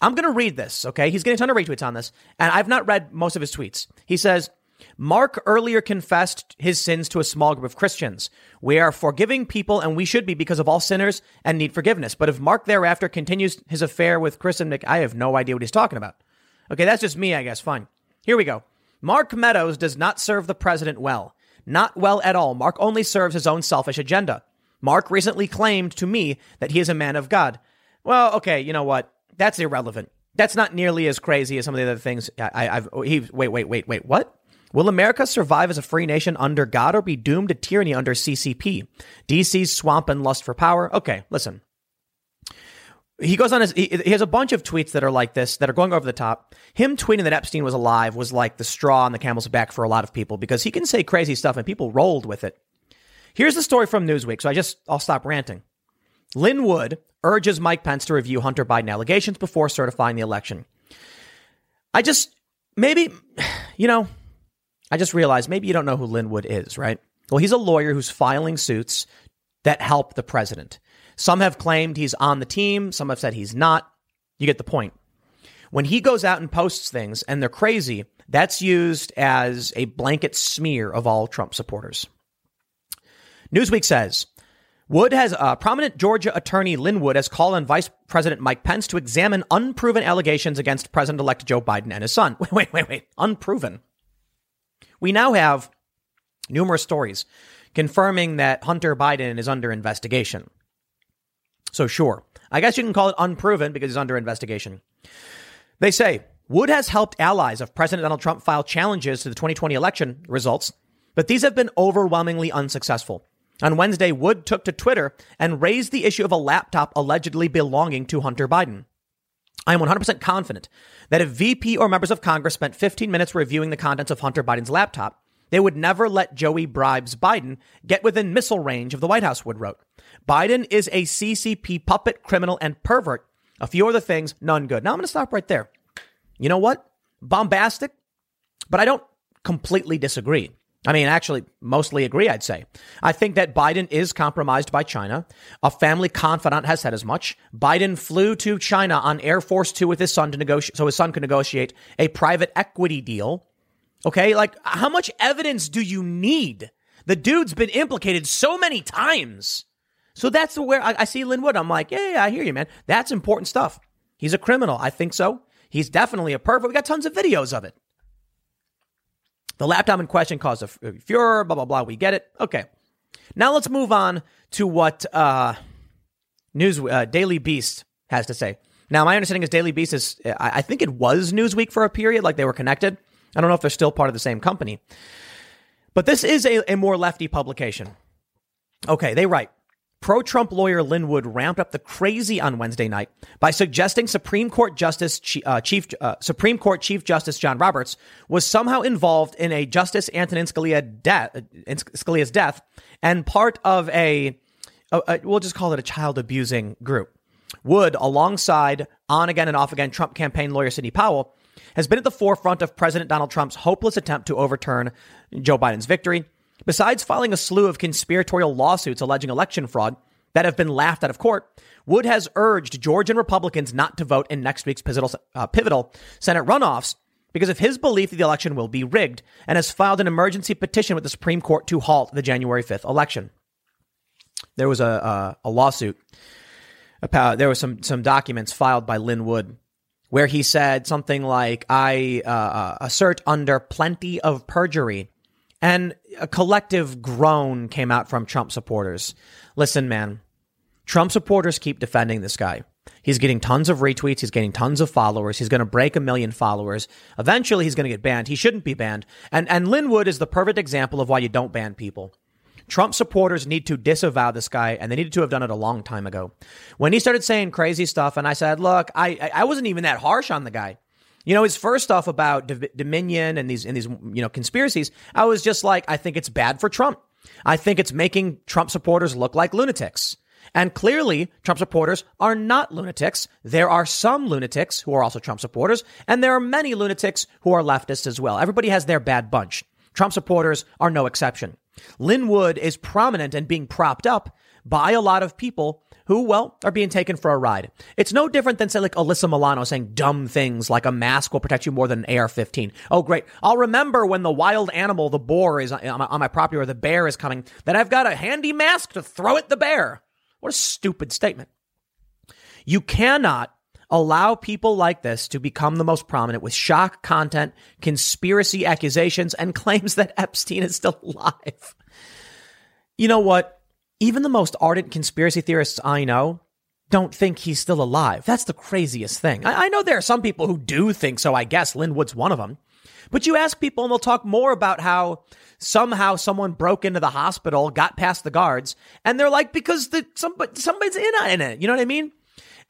I'm going to read this, okay? He's getting a ton of retweets on this, and I've not read most of his tweets. He says, Mark earlier confessed his sins to a small group of Christians. We are forgiving people and we should be because of all sinners and need forgiveness. But if Mark thereafter continues his affair with Kristen Mc, I have no idea what he's talking about. Okay, that's just me, I guess. Fine. Here we go. Mark Meadows does not serve the president well. Not well at all. Mark only serves his own selfish agenda. Mark recently claimed to me that he is a man of God. Well, okay, you know what? That's irrelevant. That's not nearly as crazy as some of the other things I, have he wait, wait, wait, wait, what? Will America survive as a free nation under God or be doomed to tyranny under CCP? DC's swamp and lust for power? Okay, listen. He goes on his, he, he has a bunch of tweets that are like this, that are going over the top. Him tweeting that Epstein was alive was like the straw on the camel's back for a lot of people because he can say crazy stuff and people rolled with it. Here's the story from Newsweek. So I just, I'll stop ranting. Lin Wood urges Mike Pence to review Hunter Biden allegations before certifying the election. I just, maybe, you know, I just realized maybe you don't know who Lin Wood is, right? Well, he's a lawyer who's filing suits that help the president. Some have claimed he's on the team, some have said he's not. You get the point. When he goes out and posts things and they're crazy, that's used as a blanket smear of all Trump supporters. Newsweek says Wood has uh, prominent Georgia attorney Lin Wood has called on Vice President Mike Pence to examine unproven allegations against President-elect Joe Biden and his son. Wait, wait, wait, wait. Unproven. We now have numerous stories confirming that Hunter Biden is under investigation. So sure, I guess you can call it unproven because he's under investigation. They say Wood has helped allies of President Donald Trump file challenges to the 2020 election results, but these have been overwhelmingly unsuccessful. On Wednesday, Wood took to Twitter and raised the issue of a laptop allegedly belonging to Hunter Biden. I am 100% confident that if VP or members of Congress spent 15 minutes reviewing the contents of Hunter Biden's laptop, they would never let Joey bribes Biden get within missile range of the White House, Wood wrote. Biden is a CCP puppet, criminal, and pervert. A few other things, none good. Now I'm going to stop right there. You know what? Bombastic, but I don't completely disagree. I mean, actually, mostly agree, I'd say. I think that Biden is compromised by China. A family confidant has said as much. Biden flew to China on Air Force Two with his son to negotiate, so his son could negotiate a private equity deal. Okay, like how much evidence do you need? The dude's been implicated so many times. So that's where I, I see Lin Wood. I'm like, yeah, yeah, I hear you, man. That's important stuff. He's a criminal. I think so. He's definitely a pervert. We got tons of videos of it. The laptop in question caused a furor, blah, blah, blah. We get it. Okay. Now let's move on to what uh, News uh, Daily Beast has to say. Now, my understanding is Daily Beast is, I, think it was Newsweek for a period, like they were connected. I don't know if they're still part of the same company. But this is a, a more lefty publication. Okay, they write Pro Trump lawyer Lin Wood ramped up the crazy on Wednesday night by suggesting Supreme Court Justice uh, Chief uh, Supreme Court Chief Justice John Roberts was somehow involved in a Justice Antonin Scalia Scalia's death and part of a, a, a we'll just call it a child abusing group. Wood, alongside on again and off again Trump campaign lawyer Sidney Powell, has been at the forefront of President Donald Trump's hopeless attempt to overturn Joe Biden's victory Besides filing a slew of conspiratorial lawsuits alleging election fraud that have been laughed out of court, Wood has urged Georgian Republicans not to vote in next week's pivotal, uh, pivotal Senate runoffs because of his belief that the election will be rigged and has filed an emergency petition with the Supreme Court to halt the January 5th election. There was a, a, a lawsuit. About, there were some, some documents filed by Lin Wood where he said something like, I uh, uh assert under plenty of perjury and a collective groan came out from Trump supporters. Listen, man, Trump supporters keep defending this guy. He's getting tons of retweets. He's getting tons of followers. He's going to break a million followers. Eventually, he's going to get banned. He shouldn't be banned. And, and Lin Wood is the perfect example of why you don't ban people. Trump supporters need to disavow this guy, and they needed to have done it a long time ago. When he started saying crazy stuff, and I said, look, I, I wasn't even that harsh on the guy. You know, his first stuff about D- Dominion and these and these you know conspiracies, I was just like, I think it's bad for Trump. I think it's making Trump supporters look like lunatics. And clearly, Trump supporters are not lunatics. There are some lunatics who are also Trump supporters, and there are many lunatics who are leftists as well. Everybody has their bad bunch. Trump supporters are no exception. Lin Wood is prominent and being propped up by a lot of people who, well, are being taken for a ride. It's no different than, say, like Alyssa Milano saying dumb things like a mask will protect you more than an AR 15. Oh, great. I'll remember when the wild animal, the boar, is on my, property or the bear is coming, that I've got a handy mask to throw at the bear. What a stupid statement. You cannot allow people like this to become the most prominent with shock content, conspiracy accusations, and claims that Epstein is still alive. You know what? Even the most ardent conspiracy theorists I know don't think he's still alive. That's the craziest thing. I, I know there are some people who do think so, I guess. Lin Wood's one of them. But you ask people and they'll talk more about how somehow someone broke into the hospital, got past the guards, and they're like, because the, somebody, somebody's in on it. You know what I mean?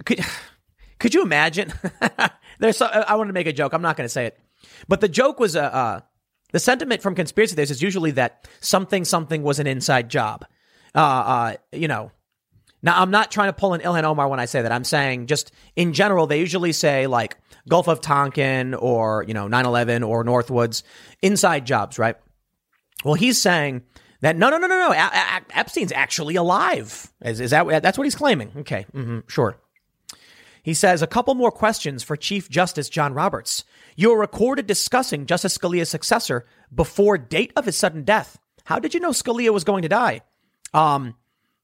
Could, could you imagine? There's, so, I want to make a joke. I'm not going to say it. But the joke was, uh, uh, the sentiment from conspiracy theorists is usually that something, something was an inside job uh, uh, you know, now I'm not trying to pull an Ilhan Omar when I say that. I'm saying just in general, they usually say like Gulf of Tonkin or, you know, 9-11 or Northwoods, inside jobs, right? Well, he's saying that no, no, no, no, no. A- A- Epstein's actually alive. Is, is that that's what he's claiming? Okay, mm-hmm, sure. He says a couple more questions for Chief Justice John Roberts. You were recorded discussing Justice Scalia's successor before date of his sudden death. How did you know Scalia was going to die? Um,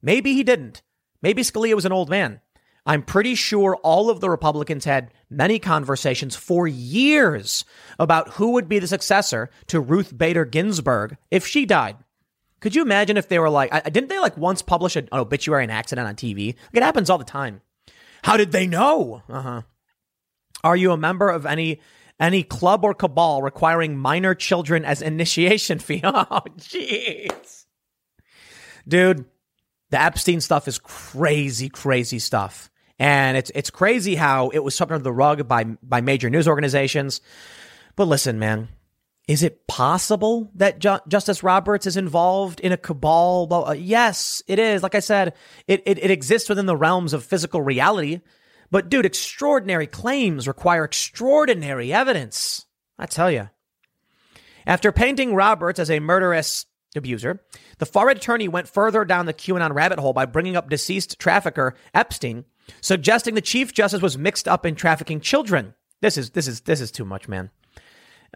maybe he didn't. Maybe Scalia was an old man. I'm pretty sure all of the Republicans had many conversations for years about who would be the successor to Ruth Bader Ginsburg if she died. Could you imagine if they were like, didn't they like once publish an obituary an accident on TV? Like It happens all the time. How did they know? Uh huh. Are you a member of any any club or cabal requiring minor children as initiation fee? Oh, jeez dude, the Epstein stuff is crazy, crazy stuff. And it's it's crazy how it was swept under the rug by by major news organizations. But listen, man, is it possible that Ju- Justice Roberts is involved in a cabal? Uh, yes, it is. Like I said, it, it, it exists within the realms of physical reality. But dude, extraordinary claims require extraordinary evidence. I tell you. After painting Roberts as a murderous abuser. The far attorney went further down the QAnon rabbit hole by bringing up deceased trafficker Epstein, suggesting the chief justice was mixed up in trafficking children. This is this is this is too much, man.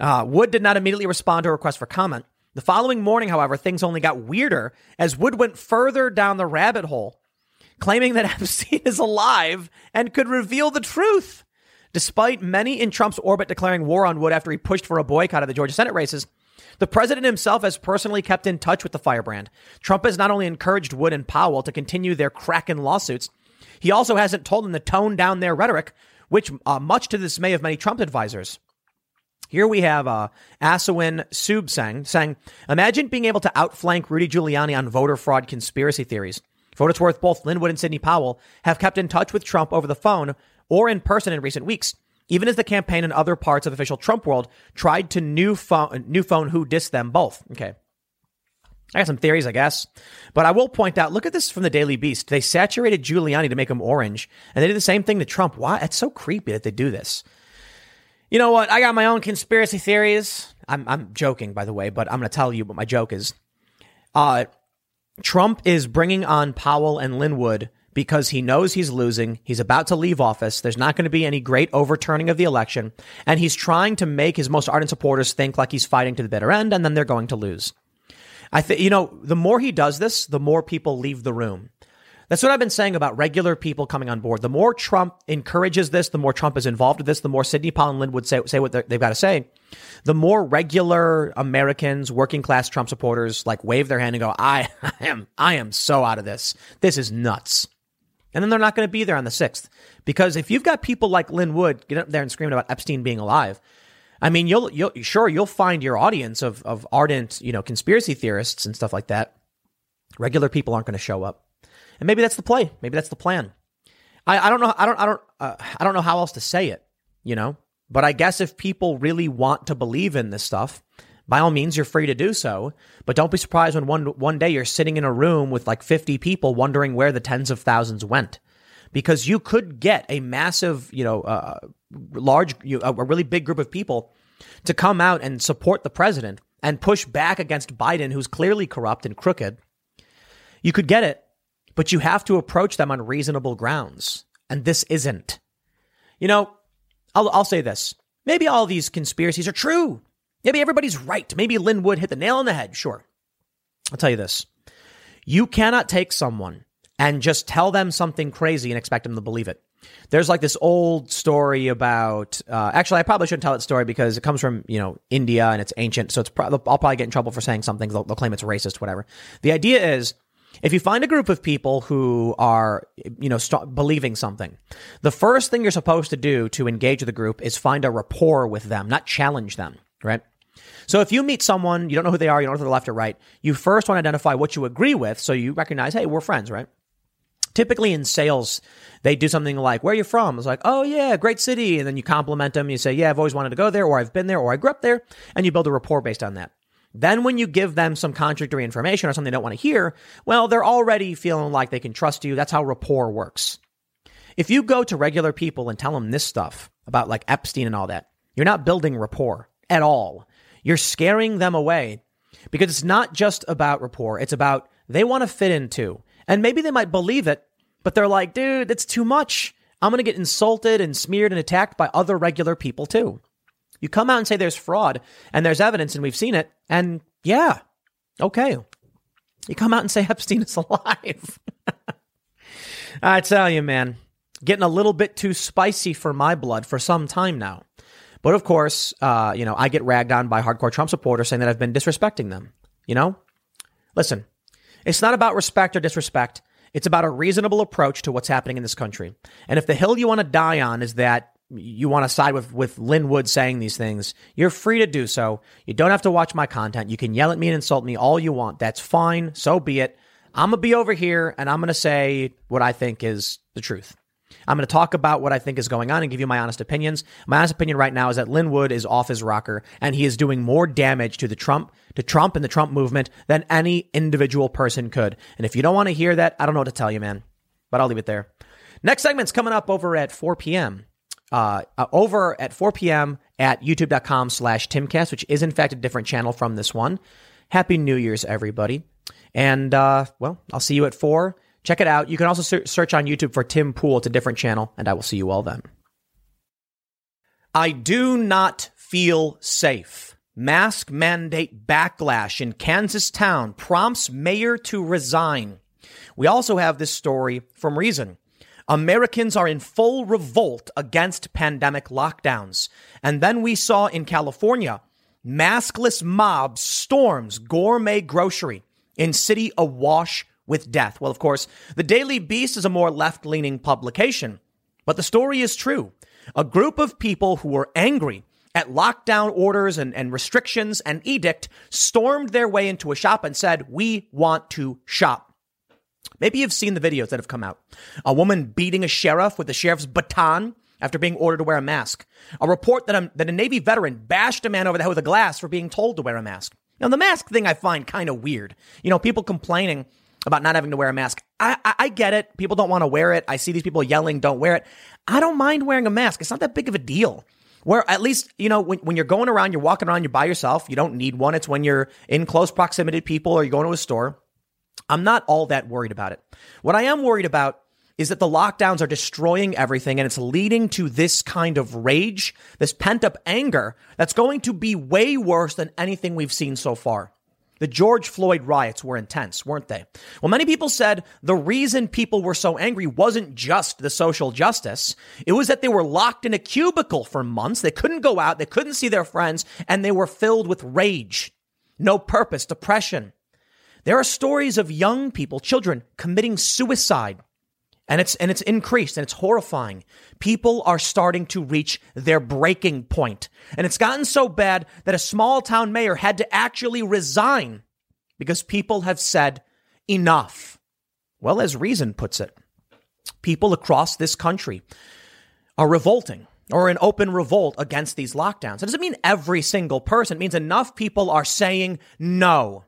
Uh, Wood did not immediately respond to a request for comment. The following morning, however, things only got weirder as Wood went further down the rabbit hole, claiming that Epstein is alive and could reveal the truth. Despite many in Trump's orbit declaring war on Wood after he pushed for a boycott of the Georgia Senate races, the president himself has personally kept in touch with the firebrand. Trump has not only encouraged Wood and Powell to continue their Kraken lawsuits, he also hasn't told them to tone down their rhetoric, which, uh, much to the dismay of many Trump advisors. Here we have uh, Asawin Suebsaeng saying, Imagine being able to outflank Rudy Giuliani on voter fraud conspiracy theories. For what it's worth, both Lin Wood and Sidney Powell have kept in touch with Trump over the phone or in person in recent weeks even as the campaign and other parts of official Trump world tried to new phone, new phone who dissed them both. Okay. I got some theories, I guess. But I will point out, look at this from the Daily Beast. They saturated Giuliani to make him orange, and they did the same thing to Trump. Why? It's so creepy that they do this. You know what? I got my own conspiracy theories. I'm, I'm joking, by the way, but I'm going to tell you what my joke is. Uh, Trump is bringing on Powell and Lin Wood because he knows he's losing. He's about to leave office. There's not going to be any great overturning of the election. And he's trying to make his most ardent supporters think like he's fighting to the bitter end and then they're going to lose. I think, you know, the more he does this, the more people leave the room. That's what I've been saying about regular people coming on board. The more Trump encourages this, the more Trump is involved with this, the more Sidney Powell and Lin Wood say, say what they've got to say. The more regular Americans, working class Trump supporters, like wave their hand and go, I am, I am so out of this. This is nuts. And then they're not going to be there on the 6th. Because if you've got people like Lin Wood get up there and screaming about Epstein being alive, I mean, you'll, you'll, sure, you'll find your audience of, of ardent, you know, conspiracy theorists and stuff like that. Regular people aren't going to show up. And maybe that's the play. Maybe that's the plan. I, I don't know. I don't, I don't, uh, I don't know how else to say it, you know, but I guess if people really want to believe in this stuff, by all means, you're free to do so. But don't be surprised when one, one day you're sitting in a room with like 50 people wondering where the tens of thousands went. Because you could get a massive, you know, uh, large, you, a really big group of people to come out and support the president and push back against Biden, who's clearly corrupt and crooked. You could get it. but you have to approach them on reasonable grounds. And this isn't. You know, I'll, I'll say this. Maybe all these conspiracies are true. Maybe everybody's right. Maybe Lin Wood hit the nail on the head. Sure. I'll tell you this. You cannot take someone and just tell them something crazy and expect them to believe it. There's like this old story about. Uh, actually, I probably shouldn't tell that story because it comes from you know India and it's ancient. So it's pro- I'll probably get in trouble for saying something. They'll, they'll claim it's racist, whatever. The idea is if you find a group of people who are, you know, st- believing something, the first thing you're supposed to do to engage the group is find a rapport with them, not challenge them, right? So if you meet someone, you don't know who they are, you don't know if they're left or right, you first want to identify what you agree with so you recognize, hey, we're friends, right? Typically in sales, they do something like, Where are you from? It's like, Oh, yeah, great city. And then you compliment them. You say, Yeah, I've always wanted to go there, or I've been there, or I grew up there. And you build a rapport based on that. Then, when you give them some contradictory information or something they don't want to hear, well, they're already feeling like they can trust you. That's how rapport works. If you go to regular people and tell them this stuff about like Epstein and all that, you're not building rapport at all. You're scaring them away because it's not just about rapport, it's about they want to fit in too. And maybe they might believe it, but they're like, dude, that's too much. I'm going to get insulted and smeared and attacked by other regular people too. You come out and say there's fraud and there's evidence and we've seen it. And yeah, okay. You come out and say Epstein is alive. I tell you, man, getting a little bit too spicy for my blood for some time now. But of course, uh, you know, I get ragged on by hardcore Trump supporters saying that I've been disrespecting them. You know? Listen, it's not about respect or disrespect. It's about a reasonable approach to what's happening in this country. And if the hill you want to die on is that you want to side with, with Lin Wood saying these things, you're free to do so. You don't have to watch my content. You can yell at me and insult me all you want. That's fine. So be it. I'm to be over here and I'm to say what I think is the truth. I'm going to talk about what I think is going on and give you my honest opinions. My honest opinion right now is that Lin Wood is off his rocker and he is doing more damage to the Trump, to Trump and the Trump movement than any individual person could. And if you don't want to hear that, I don't know what to tell you, man. But I'll leave it there. Next segment's coming up over at 4 p.m uh, uh, over at 4 p.m. at youtube.com slash timcast, which is in fact a different channel from this one. Happy New Year's, everybody. And, uh, well, I'll see you at 4. Check it out. You can also search on YouTube for Tim Pool. It's a different channel, and I will see you all then. I do not feel safe. Mask mandate backlash in Kansas town prompts mayor to resign. We also have this story from Reason. Americans are in full revolt against pandemic lockdowns. And then we saw in California, maskless mobs storms gourmet grocery in city awash with death. Well, of course, the Daily Beast is a more left leaning publication, but the story is true. A group of people who were angry at lockdown orders and, and restrictions and edict stormed their way into a shop and said, We want to shop. Maybe you've seen the videos that have come out. A woman beating a sheriff with the sheriff's baton after being ordered to wear a mask. A report that a, that a Navy veteran bashed a man over the head with a glass for being told to wear a mask. Now, the mask thing I find kind of weird. You know, people complaining about not having to wear a mask. I, I, I get it. People don't want to wear it. I see these people yelling, don't wear it. I don't mind wearing a mask. It's not that big of a deal. Where at least, you know, when, when you're going around, you're walking around, you're by yourself, you don't need one. It's when you're in close proximity to people or you're going to a store. I'm not all that worried about it. What I am worried about is that the lockdowns are destroying everything and it's leading to this kind of rage, this pent up anger that's going to be way worse than anything we've seen so far. The George Floyd riots were intense, weren't they? Well, many people said the reason people were so angry wasn't just the social justice. It was that they were locked in a cubicle for months. They couldn't go out. They couldn't see their friends and they were filled with rage, no purpose, depression. There are stories of young people, children, committing suicide. And it's, and it's increased and it's horrifying. People are starting to reach their breaking point. And it's gotten so bad that a small town mayor had to actually resign because people have said enough. Well, as Reason puts it, people across this country are revolting or in open revolt against these lockdowns. It doesn't mean every single person. It means enough people are saying no.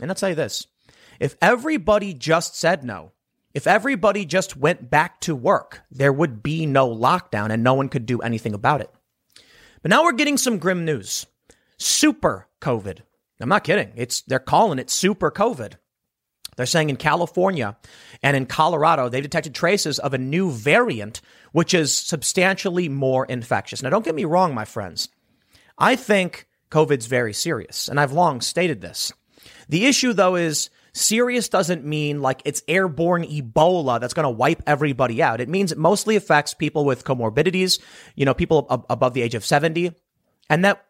And I'll tell you this if everybody just said no, if everybody just went back to work, there would be no lockdown and no one could do anything about it. But now we're getting some grim news. Super COVID. I'm not kidding. It's they're calling it super COVID. They're saying in California and in Colorado, they've detected traces of a new variant, which is substantially more infectious. Now, don't get me wrong, my friends. I think COVID's very serious, and I've long stated this. The issue, though, is serious doesn't mean like it's airborne Ebola that's going to wipe everybody out. It means it mostly affects people with comorbidities, you know, people ab- above the age of 70. And that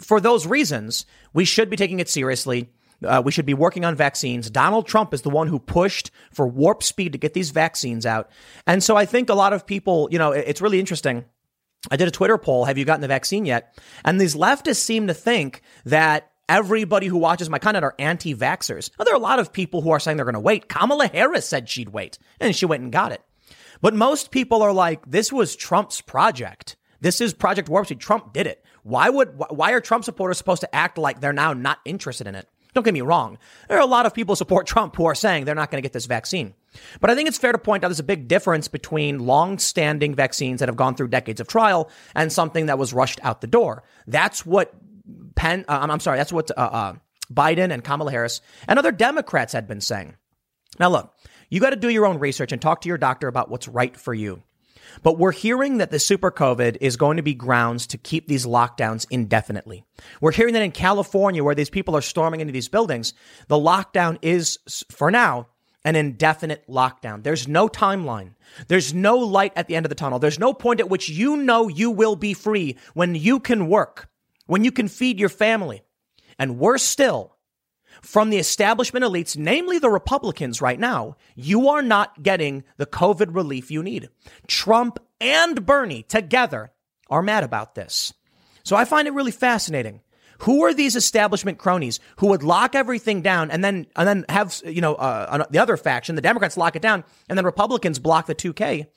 for those reasons, we should be taking it seriously. Uh, we should be working on vaccines. Donald Trump is the one who pushed for warp speed to get these vaccines out. And so I think a lot of people, you know, it's really interesting. I did a Twitter poll. Have you gotten the vaccine yet? And these leftists seem to think that everybody who watches my content are anti vaxxers. There are a lot of people who are saying they're going to wait. Kamala Harris said she'd wait, and she went and got it. But most people are like, this was Trump's project. This is Project Warp Speed. Trump did it. Why would why are Trump supporters supposed to act like they're now not interested in it? Don't get me wrong. There are a lot of people who support Trump who are saying they're not going to get this vaccine. But I think it's fair to point out there's a big difference between long-standing vaccines that have gone through decades of trial and something that was rushed out the door. That's what Penn, uh, I'm sorry, that's what uh, uh, Biden and Kamala Harris and other Democrats had been saying. Now, look, you got to do your own research and talk to your doctor about what's right for you. But we're hearing that the super COVID is going to be grounds to keep these lockdowns indefinitely. We're hearing that in California, where these people are storming into these buildings, the lockdown is, for now, an indefinite lockdown. There's no timeline. There's no light at the end of the tunnel. There's no point at which you know you will be free when you can work, when you can feed your family. And worse still, from the establishment elites, namely the Republicans right now, you are not getting the COVID relief you need. Trump and Bernie together are mad about this. So I find it really fascinating. Who are these establishment cronies who would lock everything down and then and then have you know uh, the other faction, the Democrats, lock it down, and then Republicans block the 2K,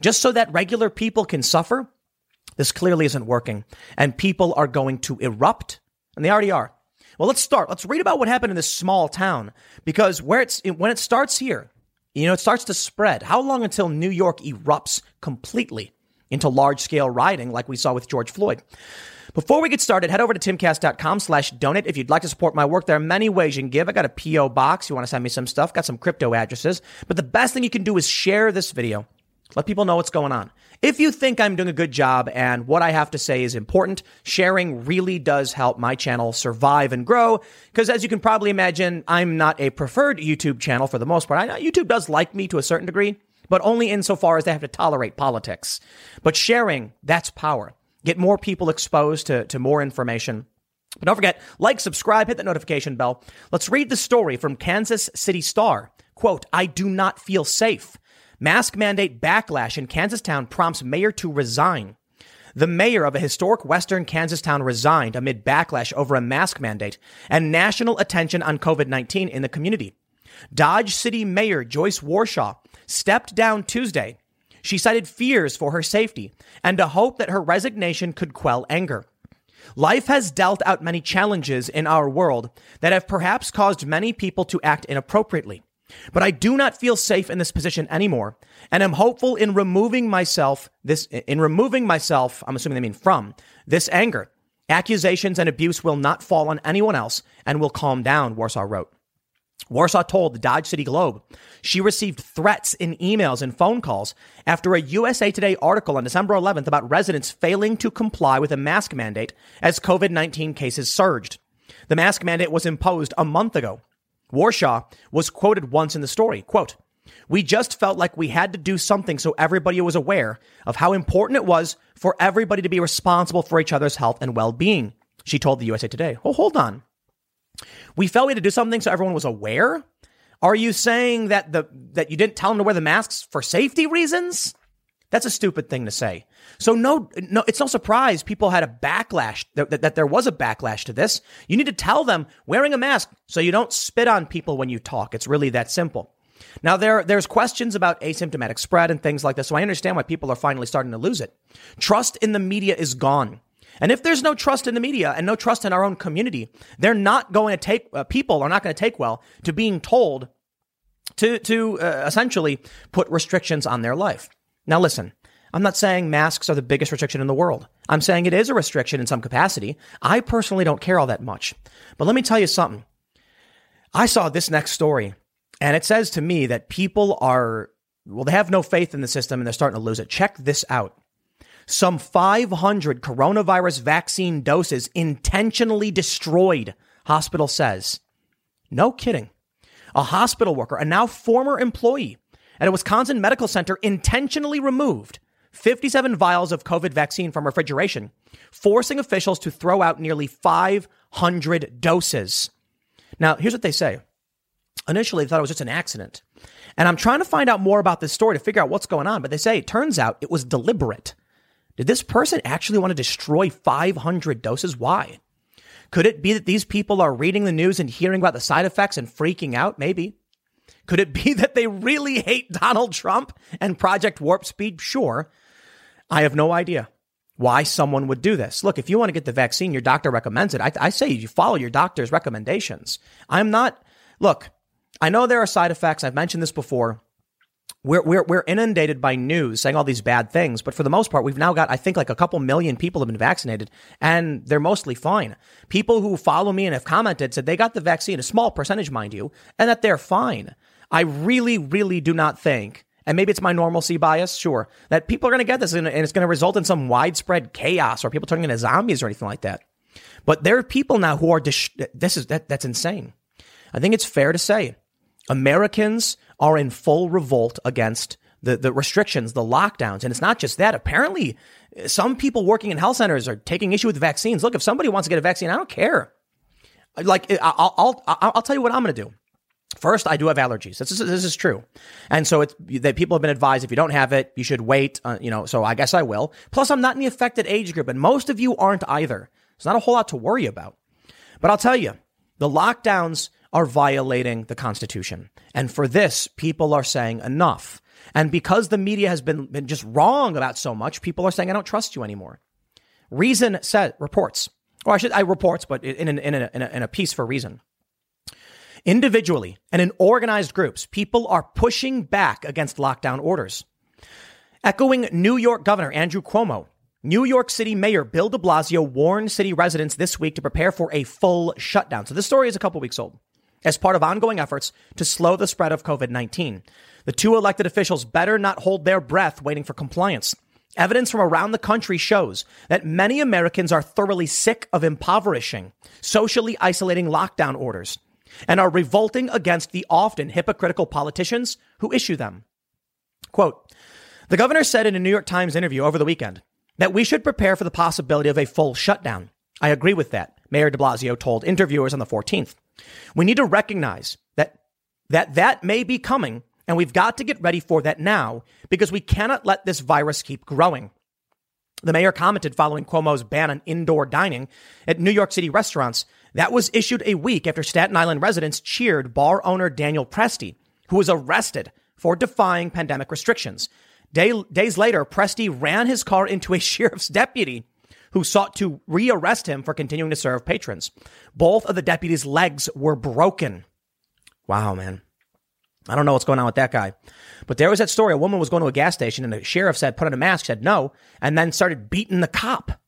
just so that regular people can suffer? This clearly isn't working, and people are going to erupt, and they already are. Well, let's start. Let's read about what happened in this small town because where it's when it starts here, you know, it starts to spread. How long until New York erupts completely into large scale rioting like we saw with George Floyd? Before we get started, head over to timcast.com slash donate. If you'd like to support my work, there are many ways you can give. I got a P.O. box. You want to send me some stuff, got some crypto addresses. But the best thing you can do is share this video. Let people know what's going on. If you think I'm doing a good job and what I have to say is important, sharing really does help my channel survive and grow. Because as you can probably imagine, I'm not a preferred YouTube channel for the most part. I know YouTube does like me to a certain degree, but only insofar as they have to tolerate politics. But sharing, that's power. Get more people exposed to, to more information. But don't forget, like, subscribe, hit the notification bell. Let's read the story from Kansas City Star. Quote, I do not feel safe. Mask mandate backlash in Kansas town prompts mayor to resign. The mayor of a historic western Kansas town resigned amid backlash over a mask mandate and national attention on COVID 19 in the community. Dodge City Mayor Joyce Warshaw stepped down Tuesday. She cited fears for her safety and a hope that her resignation could quell anger. Life has dealt out many challenges in our world that have perhaps caused many people to act inappropriately. But I do not feel safe in this position anymore, and am hopeful in removing myself this in removing myself, I'm assuming they mean from this anger. Accusations and abuse will not fall on anyone else and will calm down, Warshaw wrote. Warshaw told the Dodge City Globe she received threats in emails and phone calls after a USA Today article on December 11th about residents failing to comply with a mask mandate as COVID 19 cases surged. The mask mandate was imposed a month ago Warshaw was quoted once in the story, quote, we just felt like we had to do something so everybody was aware of how important it was for everybody to be responsible for each other's health and well-being, she told the USA Today. Oh, hold on. We felt we had to do something so everyone was aware? Are you saying that the that you didn't tell them to wear the masks for safety reasons? That's a stupid thing to say. So no, no, it's no surprise people had a backlash that, that, that, there was a backlash to this. You need to tell them wearing a mask so you don't spit on people when you talk. It's really that simple. Now there, there's questions about asymptomatic spread and things like this. So I understand why people are finally starting to lose it. Trust in the media is gone. And if there's no trust in the media and no trust in our own community, they're not going to take, uh, people are not going to take well to being told to, to uh, essentially put restrictions on their life. Now, listen, I'm not saying masks are the biggest restriction in the world. I'm saying it is a restriction in some capacity. I personally don't care all that much. But let me tell you something. I saw this next story And it says to me that people are, well, they have no faith in the system and they're starting to lose it. Check this out. Some 500 coronavirus vaccine doses intentionally destroyed, hospital says. No kidding. A hospital worker, a now former employee at a Wisconsin medical center, intentionally removed 57 vials of COVID vaccine from refrigeration, forcing officials to throw out nearly 500 doses. Now, here's what they say. Initially, they thought it was just an accident. And I'm trying to find out more about this story to figure out what's going on. But they say it turns out it was deliberate. Did this person actually want to destroy 500 doses? Why? Could it be that these people are reading the news and hearing about the side effects and freaking out? Maybe. Could it be that they really hate Donald Trump and Project Warp Speed? Sure. I have no idea why someone would do this. Look, if you want to get the vaccine, your doctor recommends it. I, I say you follow your doctor's recommendations. I'm not, look, I know there are side effects. I've mentioned this before. We're, we're, we're inundated by news saying all these bad things, but for the most part, we've now got, I think, like a couple million people have been vaccinated and they're mostly fine. People who follow me and have commented said they got the vaccine, a small percentage, mind you, and that they're fine. I really, really do not think and maybe it's my normalcy bias, sure, that people are going to get this and it's going to result in some widespread chaos or people turning into zombies or anything like that. But there are people now who are, dis- this is, that, that's insane. I think it's fair to say Americans are in full revolt against the, the restrictions, the lockdowns. And it's not just that. Apparently, some people working in health centers are taking issue with vaccines. Look, if somebody wants to get a vaccine, I don't care. Like, I'll, I'll, I'll tell you what I'm going to do. First, I do have allergies. This is, this is true. And so it's that people have been advised if you don't have it, you should wait, uh, you know, so I guess I will. Plus, I'm not in the affected age group, and most of you aren't either. It's not a whole lot to worry about. But I'll tell you, the lockdowns are violating the Constitution. And for this, people are saying enough. And because the media has been, been just wrong about so much, people are saying, I don't trust you anymore. Reason said, reports, or I should, I reports, but in, in, in, a, in, a, in a piece for Reason Individually and in organized groups, people are pushing back against lockdown orders. Echoing New York Governor Andrew Cuomo, New York City Mayor Bill de Blasio warned city residents this week to prepare for a full shutdown. So this story is a couple weeks old. As part of ongoing efforts to slow the spread of COVID 19, the two elected officials better not hold their breath waiting for compliance. Evidence from around the country shows that many Americans are thoroughly sick of impoverishing, socially isolating lockdown orders and are revolting against the often hypocritical politicians who issue them. Quote, the governor said in a New York Times interview over the weekend that we should prepare for the possibility of a full shutdown. I agree with that, Mayor de Blasio told interviewers on the 14th. We need to recognize that that, that may be coming, and we've got to get ready for that now because we cannot let this virus keep growing. The mayor commented following Cuomo's ban on indoor dining at New York City restaurants that was issued a week after Staten Island residents cheered bar owner Daniel Presti, who was arrested for defying pandemic restrictions. Day, days later, Presti ran his car into a sheriff's deputy who sought to rearrest him for continuing to serve patrons. Both of the deputy's legs were broken. Wow, man. I don't know what's going on with that guy. But there was that story. A woman was going to a gas station and the sheriff said, put on a mask, said no, and then started beating the cop.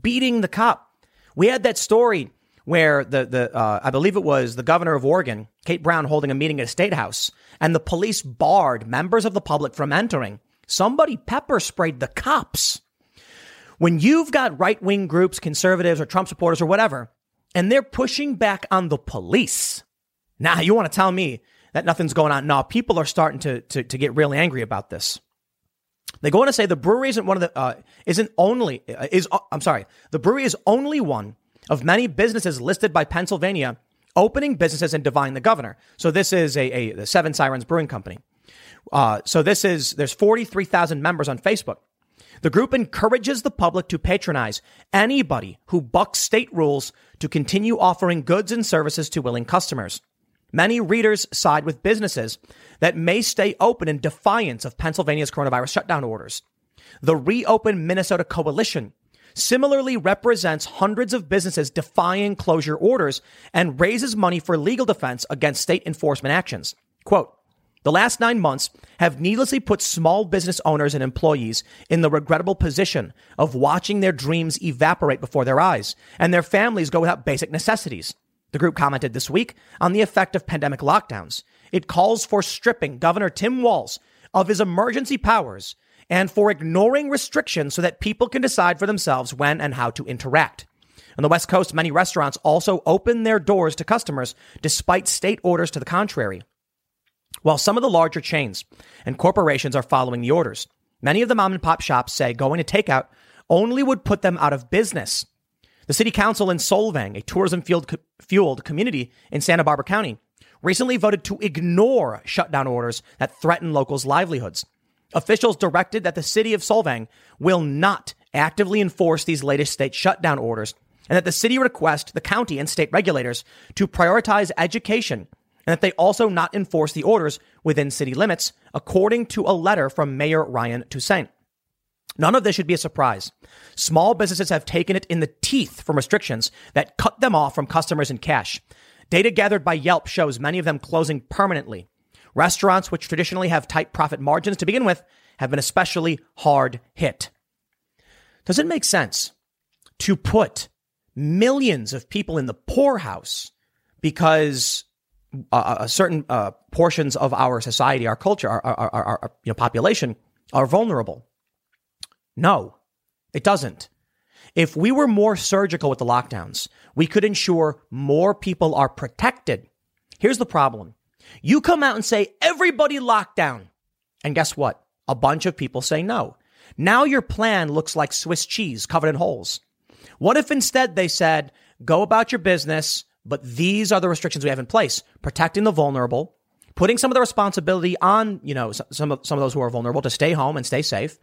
Beating the cop. We had that story where the the uh, I believe it was the governor of Oregon, Kate Brown, holding a meeting at a state house, and the police barred members of the public from entering. Somebody pepper sprayed the cops. When you've got right wing groups, conservatives or Trump supporters or whatever, and they're pushing back on the police. Now you want to tell me that nothing's going on? No, people are starting to to, to get really angry about this. They go on to say the brewery isn't one of the uh, isn't only uh, is uh, I'm sorry the brewery is only one of many businesses listed by Pennsylvania opening businesses and defying the governor. So this is a, a the Seven Sirens Brewing Company. Uh, so this is there's 43,000 members on Facebook. The group encourages the public to patronize anybody who bucks state rules to continue offering goods and services to willing customers. Many readers side with businesses that may stay open in defiance of Pennsylvania's coronavirus shutdown orders. The Reopen Minnesota Coalition similarly represents hundreds of businesses defying closure orders and raises money for legal defense against state enforcement actions. Quote, the last nine months have needlessly put small business owners and employees in the regrettable position of watching their dreams evaporate before their eyes and their families go without basic necessities. The group commented this week on the effect of pandemic lockdowns. It calls for stripping Governor Tim Walz of his emergency powers and for ignoring restrictions so that people can decide for themselves when and how to interact. On the West Coast, many restaurants also open their doors to customers despite state orders to the contrary. While some of the larger chains and corporations are following the orders, many of the mom and pop shops say going to takeout only would put them out of business. The city council in Solvang, a tourism fueled community in Santa Barbara County, recently voted to ignore shutdown orders that threaten locals' livelihoods. Officials directed that the city of Solvang will not actively enforce these latest state shutdown orders and that the city request the county and state regulators to prioritize education and that they also not enforce the orders within city limits, according to a letter from Mayor Ryan Toussaint. None of this should be a surprise. Small businesses have taken it in the teeth from restrictions that cut them off from customers and cash. Data gathered by Yelp shows many of them closing permanently. Restaurants, which traditionally have tight profit margins to begin with, have been especially hard hit. Does it make sense to put millions of people in the poorhouse because uh, uh, certain uh, portions of our society, our culture, our, our, our, our you know, population are vulnerable? No, it doesn't. If we were more surgical with the lockdowns, we could ensure more people are protected. Here's the problem. You come out and say, everybody locked down. And guess what? A bunch of people say no. Now your plan looks like Swiss cheese covered in holes. What if instead they said, go about your business, but these are the restrictions we have in place, protecting the vulnerable, putting some of the responsibility on, you know, some of, some of those who are vulnerable to stay home and stay safe.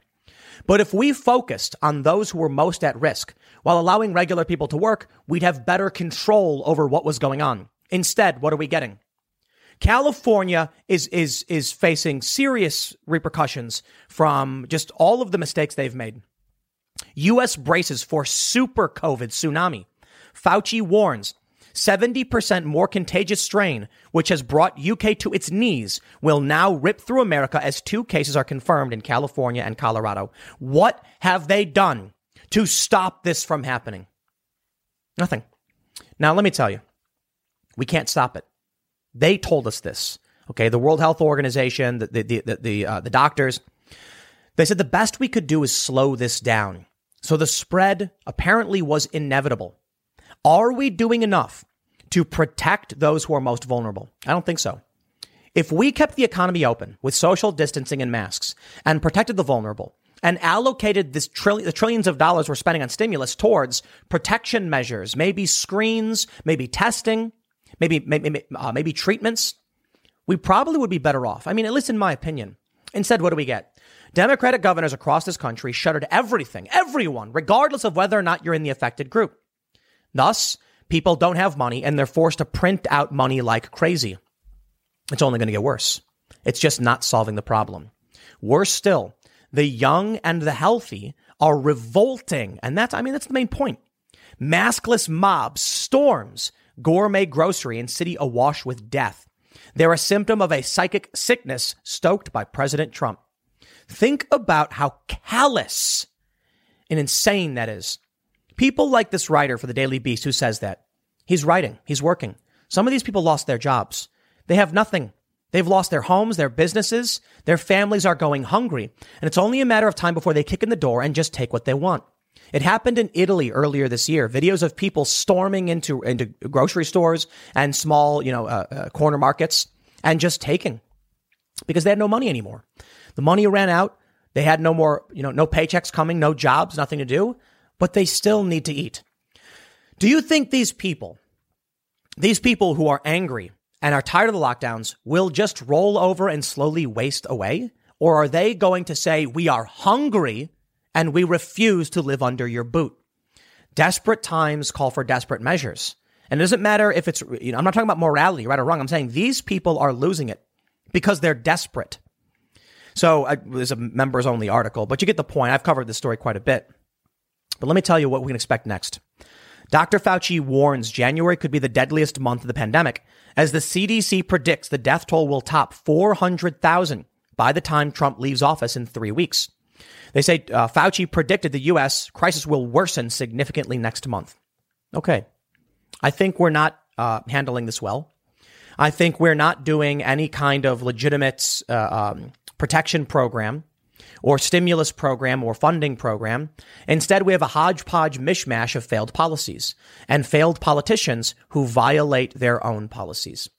But if we focused on those who were most at risk while allowing regular people to work, we'd have better control over what was going on. Instead, what are we getting? California is is is facing serious repercussions from just all of the mistakes they've made. US braces for super COVID tsunami. Fauci warns 70% more contagious strain, which has brought UK to its knees, will now rip through America as two cases are confirmed in California and Colorado. What have they done to stop this from happening? Nothing. Now, let me tell you, we can't stop it. They told us this. Okay, the World Health Organization, the the the the, uh, the doctors, they said the best we could do is slow this down. So the spread apparently was inevitable. Are we doing enough to protect those who are most vulnerable? I don't think so. If we kept the economy open with social distancing and masks and protected the vulnerable and allocated this trillion, the trillions of dollars we're spending on stimulus towards protection measures, maybe screens, maybe testing, maybe, maybe, uh, maybe treatments, we probably would be better off. I mean, at least in my opinion. Instead, what do we get? Democratic governors across this country shuttered everything, everyone, regardless of whether or not you're in the affected group. Thus, people don't have money and they're forced to print out money like crazy. It's only going to get worse. It's just not solving the problem. Worse still, the young and the healthy are revolting. And that's, I mean, that's the main point. Maskless mobs, storms, gourmet grocery, and city awash with death. They're a symptom of a psychic sickness stoked by President Trump. Think about how callous and insane that is. People like this writer for the Daily Beast who says that. He's writing, he's working. Some of these people lost their jobs. They have nothing. They've lost their homes, their businesses, their families are going hungry, and it's only a matter of time before they kick in the door and just take what they want. It happened in Italy earlier this year. Videos of people storming into into grocery stores and small, you know, uh, uh, corner markets and just taking because they had no money anymore. The money ran out. They had no more, you know, no paychecks coming, no jobs, nothing to do but they still need to eat. Do you think these people, these people who are angry and are tired of the lockdowns, will just roll over and slowly waste away? Or are they going to say, we are hungry and we refuse to live under your boot? Desperate times call for desperate measures. And it doesn't matter if it's, you know, I'm not talking about morality, right or wrong. I'm saying these people are losing it because they're desperate. So uh, there's a members only article, but you get the point. I've covered this story quite a bit. But let me tell you what we can expect next. Dr. Fauci warns January could be the deadliest month of the pandemic, as the CDC predicts the death toll will top 400,000 by the time Trump leaves office in three weeks. They say uh, Fauci predicted the U.S. crisis will worsen significantly next month. Okay. I think we're not uh, handling this well. I think we're not doing any kind of legitimate uh, um, protection program or stimulus program or funding program. Instead, we have a hodgepodge mishmash of failed policies and failed politicians who violate their own policies.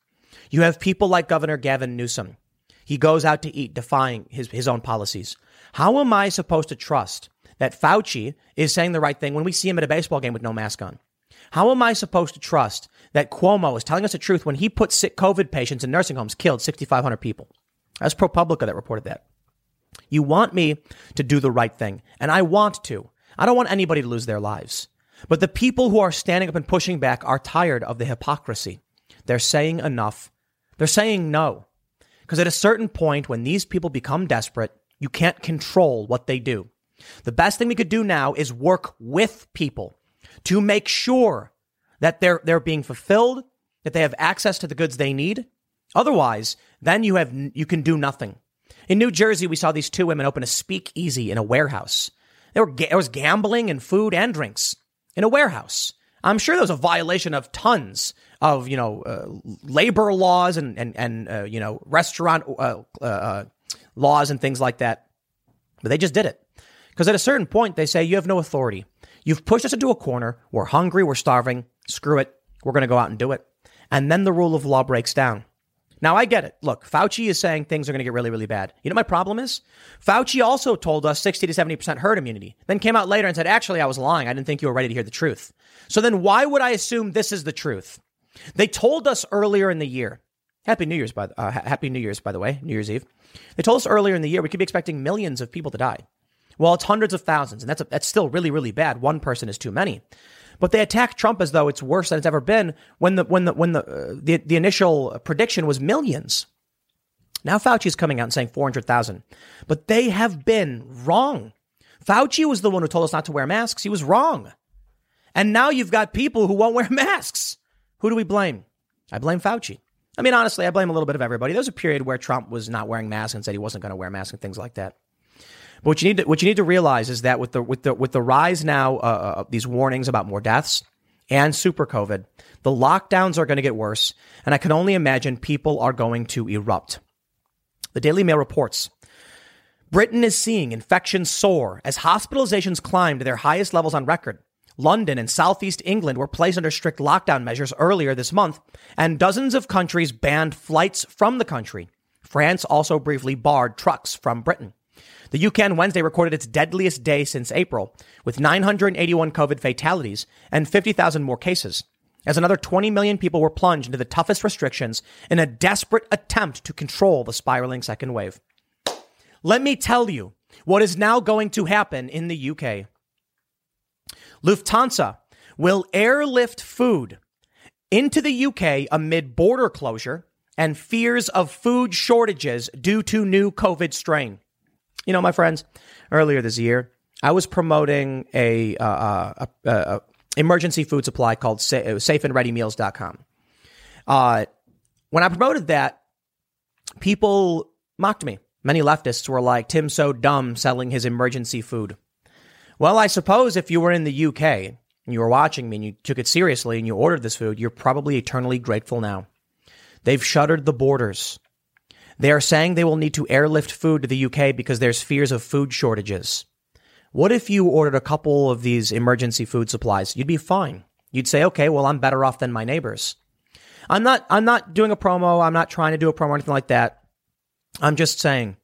You have people like Governor Gavin Newsom. He goes out to eat, defying his, his own policies. How am I supposed to trust that Fauci is saying the right thing when we see him at a baseball game with no mask on? How am I supposed to trust that Cuomo is telling us the truth when he put sick COVID patients in nursing homes, killed 6,500 people? That's ProPublica that reported that. You want me to do the right thing, and I want to. I don't want anybody to lose their lives. But the people who are standing up and pushing back are tired of the hypocrisy. They're saying enough. They're saying no. Because at a certain point, when these people become desperate, you can't control what they do. The best thing we could do now is work with people to make sure that they're, they're being fulfilled, that they have access to the goods they need. Otherwise, then you have, you can do nothing. In New Jersey, we saw these two women open a speakeasy in a warehouse. There, were, there was gambling and food and drinks in a warehouse. I'm sure there was a violation of tons of, you know, uh, labor laws and, and, and uh, you know, restaurant uh, uh, uh laws and things like that. But they just did it. Because at a certain point, they say, you have no authority. You've pushed us into a corner. We're hungry. We're starving. Screw it. We're going to go out and do it. And then the rule of law breaks down. Now I get it. Look, Fauci is saying things are going to get really, really bad. You know my problem is? Fauci also told us 60 to 70% herd immunity, then came out later and said, actually, I was lying. I didn't think you were ready to hear the truth. So then why would I assume this is the truth? They told us earlier in the year, Happy New Year's, by the, uh, Happy New Year's, by the way, New Year's Eve. They told us earlier in the year we could be expecting millions of people to die. Well, it's hundreds of thousands, and that's, a, that's still really, really bad. One person is too many. But they attack Trump as though it's worse than it's ever been when the when the when the uh, the, the initial prediction was millions. Now Fauci is coming out and saying 400,000. But they have been wrong. Fauci was the one who told us not to wear masks. He was wrong. And now you've got people who won't wear masks. Who do we blame? I blame Fauci. I mean, honestly, I blame a little bit of everybody. There was a period where Trump was not wearing masks and said he wasn't going to wear masks and things like that. But what you need to, what you need to realize is that with the with the with the rise now uh, uh of these warnings about more deaths and super COVID, the lockdowns are going to get worse, and I can only imagine people are going to erupt. The Daily Mail reports. Britain is seeing infections soar as hospitalizations climb to their highest levels on record. London and southeast England were placed under strict lockdown measures earlier this month, and dozens of countries banned flights from the country. France also briefly barred trucks from Britain. The UK on Wednesday recorded its deadliest day since April, with 981 COVID fatalities and 50,000 more cases, as another 20 million people were plunged into the toughest restrictions in a desperate attempt to control the spiraling second wave. Let me tell you what is now going to happen in the UK. Lufthansa will airlift food into the UK amid border closure and fears of food shortages due to new COVID strain. You know, my friends, earlier this year, I was promoting a, uh, uh a, a, emergency food supply called uh, safeandreadymeals.com. Uh, when I promoted that, people mocked me. Many leftists were like, Tim's so dumb selling his emergency food. Well, I suppose if you were in the UK and you were watching me and you took it seriously and you ordered this food, you're probably eternally grateful now. They've shuttered the borders. They are saying they will need to airlift food to the UK because there's fears of food shortages. What if you ordered a couple of these emergency food supplies? You'd be fine. You'd say, okay, well, I'm better off than my neighbors. I'm not, I'm not doing a promo. I'm not trying to do a promo or anything like that. I'm just saying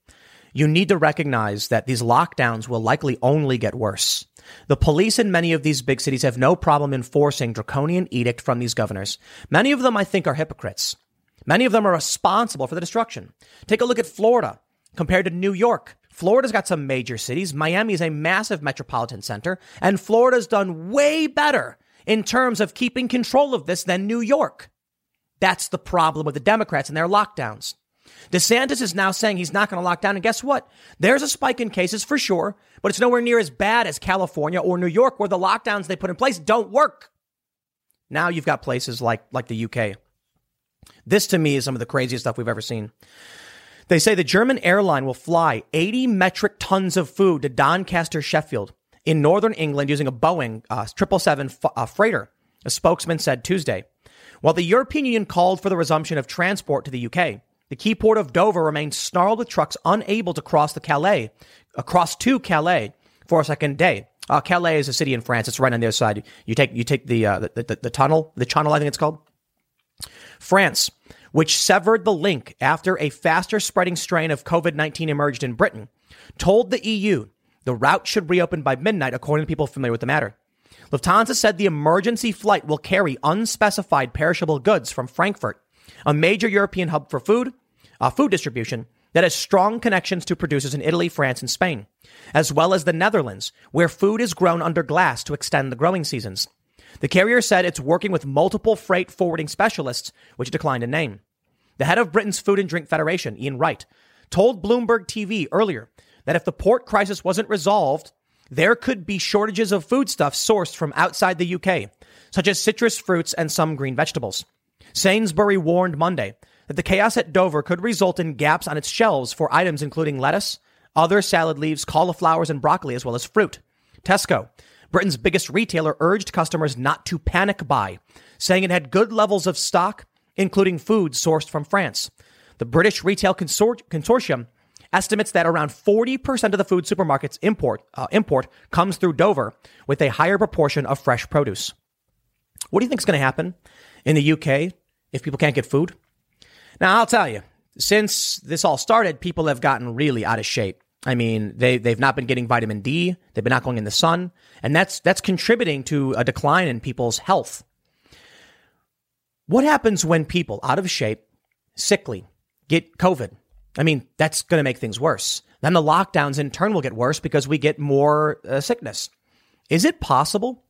you need to recognize that these lockdowns will likely only get worse. The police in many of these big cities have no problem enforcing draconian edict from these governors. Many of them, I think, are hypocrites. Many of them are responsible for the destruction. Take a look at Florida compared to New York. Florida's got some major cities. Miami is a massive metropolitan center, and Florida's done way better in terms of keeping control of this than New York. That's the problem with the Democrats and their lockdowns. DeSantis is now saying he's not going to lock down. And guess what? There's a spike in cases for sure, but it's nowhere near as bad as California or New York where the lockdowns they put in place don't work. Now you've got places like, like the UK this to me is some of the craziest stuff we've ever seen. They say the German airline will fly 80 metric tons of food to Doncaster, Sheffield, in northern England using a Boeing uh, 777 uh, freighter, a spokesman said Tuesday. While the European Union called for the resumption of transport to the UK, the key port of Dover remained snarled with trucks unable to cross the Calais, across to Calais for a second day. Uh, Calais is a city in France. It's right on the other side. You take you take the, uh, the, the the tunnel, the channel, I think it's called. France, which severed the link after a faster spreading strain of COVID 19 emerged in Britain, told the EU the route should reopen by midnight, according to people familiar with the matter. Lufthansa said the emergency flight will carry unspecified perishable goods from Frankfurt, a major European hub for food, uh, food distribution that has strong connections to producers in Italy, France, and Spain, as well as the Netherlands, where food is grown under glass to extend the growing seasons. The carrier said it's working with multiple freight forwarding specialists, which declined to name. The head of Britain's Food and Drink Federation, Ian Wright, told Bloomberg TV earlier that if the port crisis wasn't resolved, there could be shortages of foodstuffs sourced from outside the UK, such as citrus fruits and some green vegetables. Sainsbury warned Monday that the chaos at Dover could result in gaps on its shelves for items including lettuce, other salad leaves, cauliflowers, and broccoli, as well as fruit. Tesco, Britain's biggest retailer, urged customers not to panic buy, saying it had good levels of stock, including food sourced from France. The British Retail Consor- Consortium estimates that around 40% of the food supermarkets import, uh, import comes through Dover, with a higher proportion of fresh produce. What do you think is going to happen in the UK if people can't get food? Now, I'll tell you, since this all started, people have gotten really out of shape. I mean, they, they've not been getting vitamin D. They've been not going in the sun. And that's, that's contributing to a decline in people's health. What happens when people out of shape, sickly, get COVID? I mean, that's going to make things worse. Then the lockdowns in turn will get worse because we get more uh, sickness. Is it possible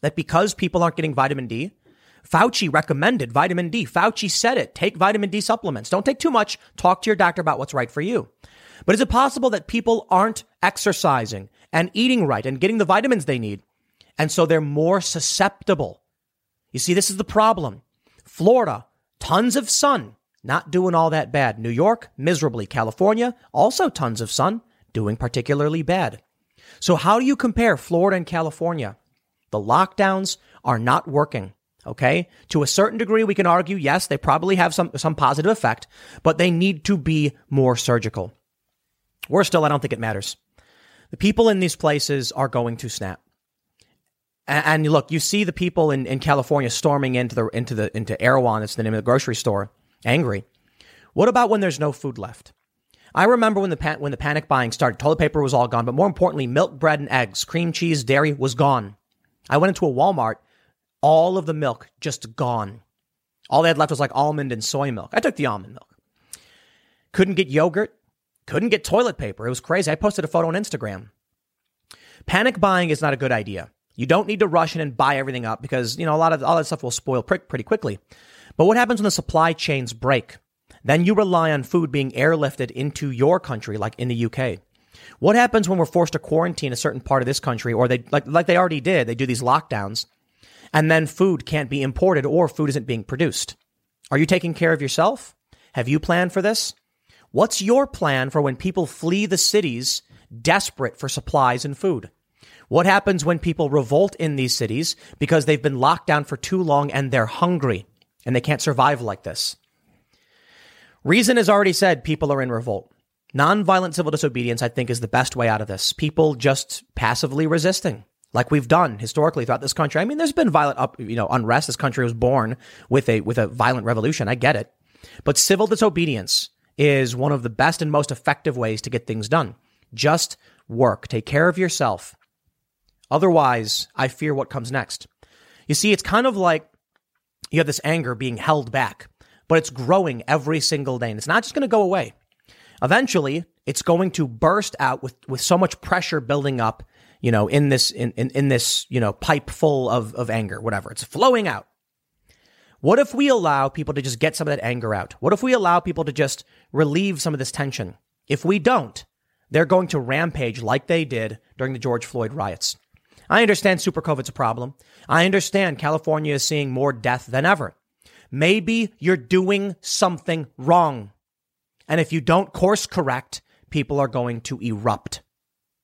that because people aren't getting vitamin D, Fauci recommended vitamin D. Fauci said it. Take vitamin D supplements. Don't take too much. Talk to your doctor about what's right for you. But is it possible that people aren't exercising and eating right and getting the vitamins they need? And so they're more susceptible. You see, this is the problem. Florida, tons of sun, not doing all that bad. New York, miserably. California, also tons of sun, doing particularly bad. So how do you compare Florida and California? The lockdowns are not working. Okay. To a certain degree, we can argue, yes, they probably have some, some positive effect, but they need to be more surgical. Worse still, I don't think it matters. The people in these places are going to snap. And, look, you see the people in, in California storming into the, into the, into Erewhon. that's the name of the grocery store, angry. What about when there's no food left? I remember when the pan- when the panic buying started, toilet paper was all gone, but more importantly, milk, bread, and eggs, cream cheese, dairy was gone. I went into a Walmart all of the milk just gone. All they had left was like almond and soy milk. I took the almond milk. Couldn't get yogurt. Couldn't get toilet paper. It was crazy. I posted a photo on Instagram. Panic buying is not a good idea. You don't need to rush in and buy everything up because, you know, a lot of all that stuff will spoil pretty quickly. But what happens when the supply chains break? Then you rely on food being airlifted into your country, like in the UK. What happens when we're forced to quarantine a certain part of this country, or they like like they already did? They do these lockdowns, and then food can't be imported or food isn't being produced. Are you taking care of yourself? Have you planned for this? What's your plan for when people flee the cities desperate for supplies and food? What happens when people revolt in these cities because they've been locked down for too long and they're hungry and they can't survive like this? Reason has already said people are in revolt. Nonviolent civil disobedience, I think, is the best way out of this. People just passively resisting like we've done historically throughout this country. I mean, there's been violent up, you know, unrest. This country was born with a, with a violent revolution. I get it. But civil disobedience is one of the best and most effective ways to get things done. Just work. Take care of yourself. Otherwise, I fear what comes next. You see, it's kind of like you have this anger being held back, but it's growing every single day and it's not just going to go away. Eventually, it's going to burst out with, with so much pressure building up you know, in this, in, in, in this, you know, pipe full of, of anger, whatever. It's flowing out. What if we allow people to just get some of that anger out? What if we allow people to just relieve some of this tension? If we don't, they're going to rampage like they did during the George Floyd riots. I understand super COVID's a problem. I understand California is seeing more death than ever. Maybe you're doing something wrong. And if you don't course correct, people are going to erupt.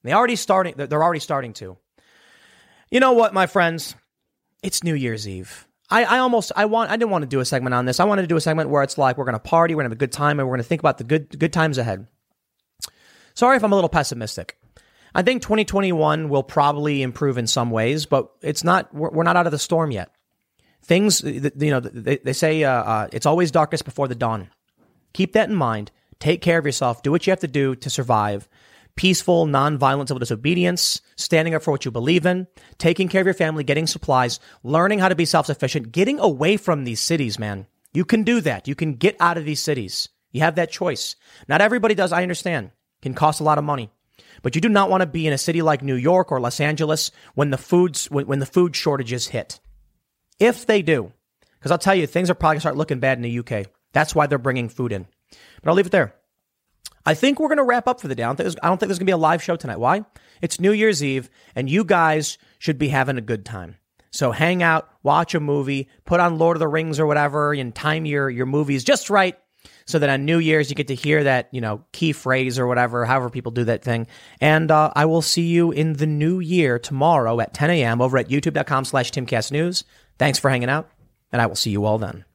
They already starting. They're already starting to. You know what, my friends? It's New Year's Eve. I, I almost I want I didn't want to do a segment on this. I wanted to do a segment where it's like we're gonna party, we're gonna have a good time, and we're gonna think about the good good times ahead. Sorry if I'm a little pessimistic. I think 2021 will probably improve in some ways, but it's not. We're, we're not out of the storm yet. Things, you know, they, they say uh, uh, it's always darkest before the dawn. Keep that in mind. Take care of yourself. Do what you have to do to survive. Peaceful, nonviolent civil disobedience, standing up for what you believe in, taking care of your family, getting supplies, learning how to be self sufficient, getting away from these cities, man. You can do that. You can get out of these cities. You have that choice. Not everybody does, I understand. It Can cost a lot of money. But you do not want to be in a city like New York or Los Angeles when the foods when, when the food shortages hit. If they do, because I'll tell you, things are probably going to start looking bad in the UK. That's why they're bringing food in. But I'll leave it there. I think we're going to wrap up for the day. I don't think there's, there's going to be a live show tonight. Why? It's New Year's Eve, and you guys should be having a good time. So hang out, watch a movie, put on Lord of the Rings or whatever, and time your your movies just right, so that on New Year's you get to hear that you know key phrase or whatever, however people do that thing. And uh, I will see you in the new year tomorrow at 10 a.m. over at YouTube.com/slash TimCastNews. Thanks for hanging out, and I will see you all then.